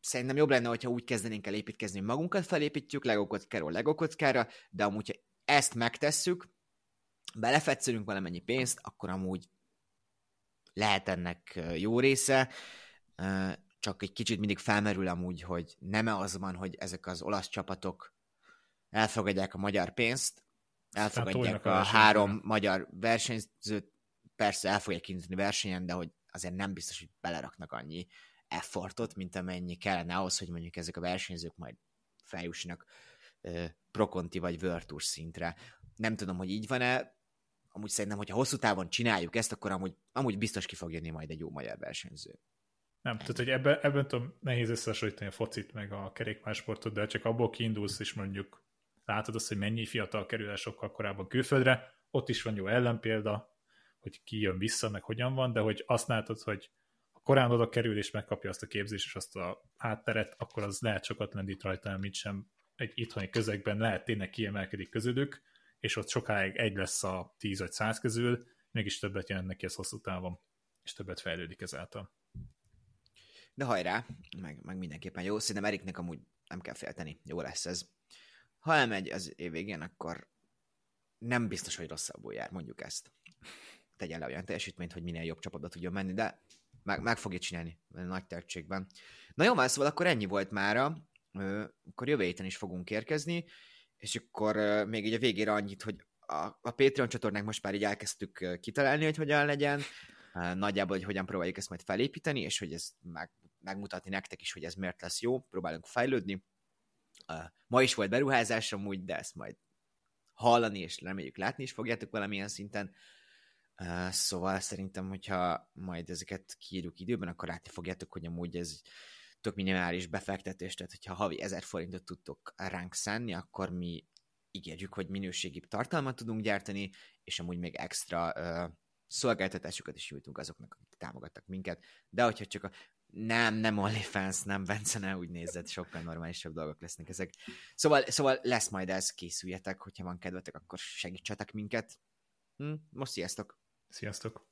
Szerintem jobb lenne, hogyha úgy kezdenénk el építkezni, hogy magunkat felépítjük legokockáról legokockára, de amúgy, ha ezt megtesszük, belefetszülünk valamennyi pénzt, akkor amúgy lehet ennek jó része csak egy kicsit mindig felmerül amúgy, hogy nem-e az van, hogy ezek az olasz csapatok elfogadják a magyar pénzt, elfogadják a, a három magyar versenyzőt, persze el fogják indítani versenyen, de hogy azért nem biztos, hogy beleraknak annyi effortot, mint amennyi kellene ahhoz, hogy mondjuk ezek a versenyzők majd feljussanak Prokonti vagy Virtus szintre. Nem tudom, hogy így van-e, amúgy szerintem, hogyha hosszú távon csináljuk ezt, akkor amúgy, amúgy biztos ki fog jönni majd egy jó magyar versenyző. Nem, tehát hogy ebben, ebben tudom, nehéz összehasonlítani a focit meg a kerékpársportot, de csak abból kiindulsz, és mondjuk látod azt, hogy mennyi fiatal kerül el sokkal korábban külföldre, ott is van jó ellenpélda, hogy ki jön vissza, meg hogyan van, de hogy azt látod, hogy ha korán oda kerül és megkapja azt a képzést és azt a hátteret, akkor az lehet sokat lendít rajta, mint sem egy itthoni közegben lehet tényleg kiemelkedik közülük, és ott sokáig egy lesz a 10 vagy 100 közül, mégis többet jelent neki ez hosszú távon, és többet fejlődik ezáltal. De hajrá, meg, meg mindenképpen jó. Szerintem Eriknek amúgy nem kell félteni. Jó lesz ez. Ha elmegy az év végén, akkor nem biztos, hogy rosszabbul jár, mondjuk ezt. Tegyen le olyan teljesítményt, hogy minél jobb csapatba tudjon menni, de meg, meg fogja csinálni nagy tehetségben. Na jó, már szóval akkor ennyi volt mára. Akkor jövő héten is fogunk érkezni, és akkor még így a végére annyit, hogy a, a Patreon csatornánk most már így elkezdtük kitalálni, hogy hogyan legyen, nagyjából, hogy hogyan próbáljuk ezt majd felépíteni, és hogy ez meg, megmutatni nektek is, hogy ez miért lesz jó, próbálunk fejlődni. Ma is volt beruházás amúgy, de ezt majd hallani, és reméljük látni is fogjátok valamilyen szinten. Szóval szerintem, hogyha majd ezeket kiírjuk időben, akkor látni fogjátok, hogy amúgy ez tök minimális befektetés, tehát hogyha havi 1000 forintot tudtok ránk szánni, akkor mi ígérjük, hogy minőségi tartalmat tudunk gyártani, és amúgy még extra uh, szolgáltatásokat is nyújtunk azoknak, akik támogattak minket, de hogyha csak a nem, nem OnlyFans, nem Bence, ne úgy nézed, sokkal normálisabb dolgok lesznek ezek. Szóval, szóval lesz majd ez, készüljetek, hogyha van kedvetek, akkor segítsetek minket. Hm, most sziasztok! Sziasztok!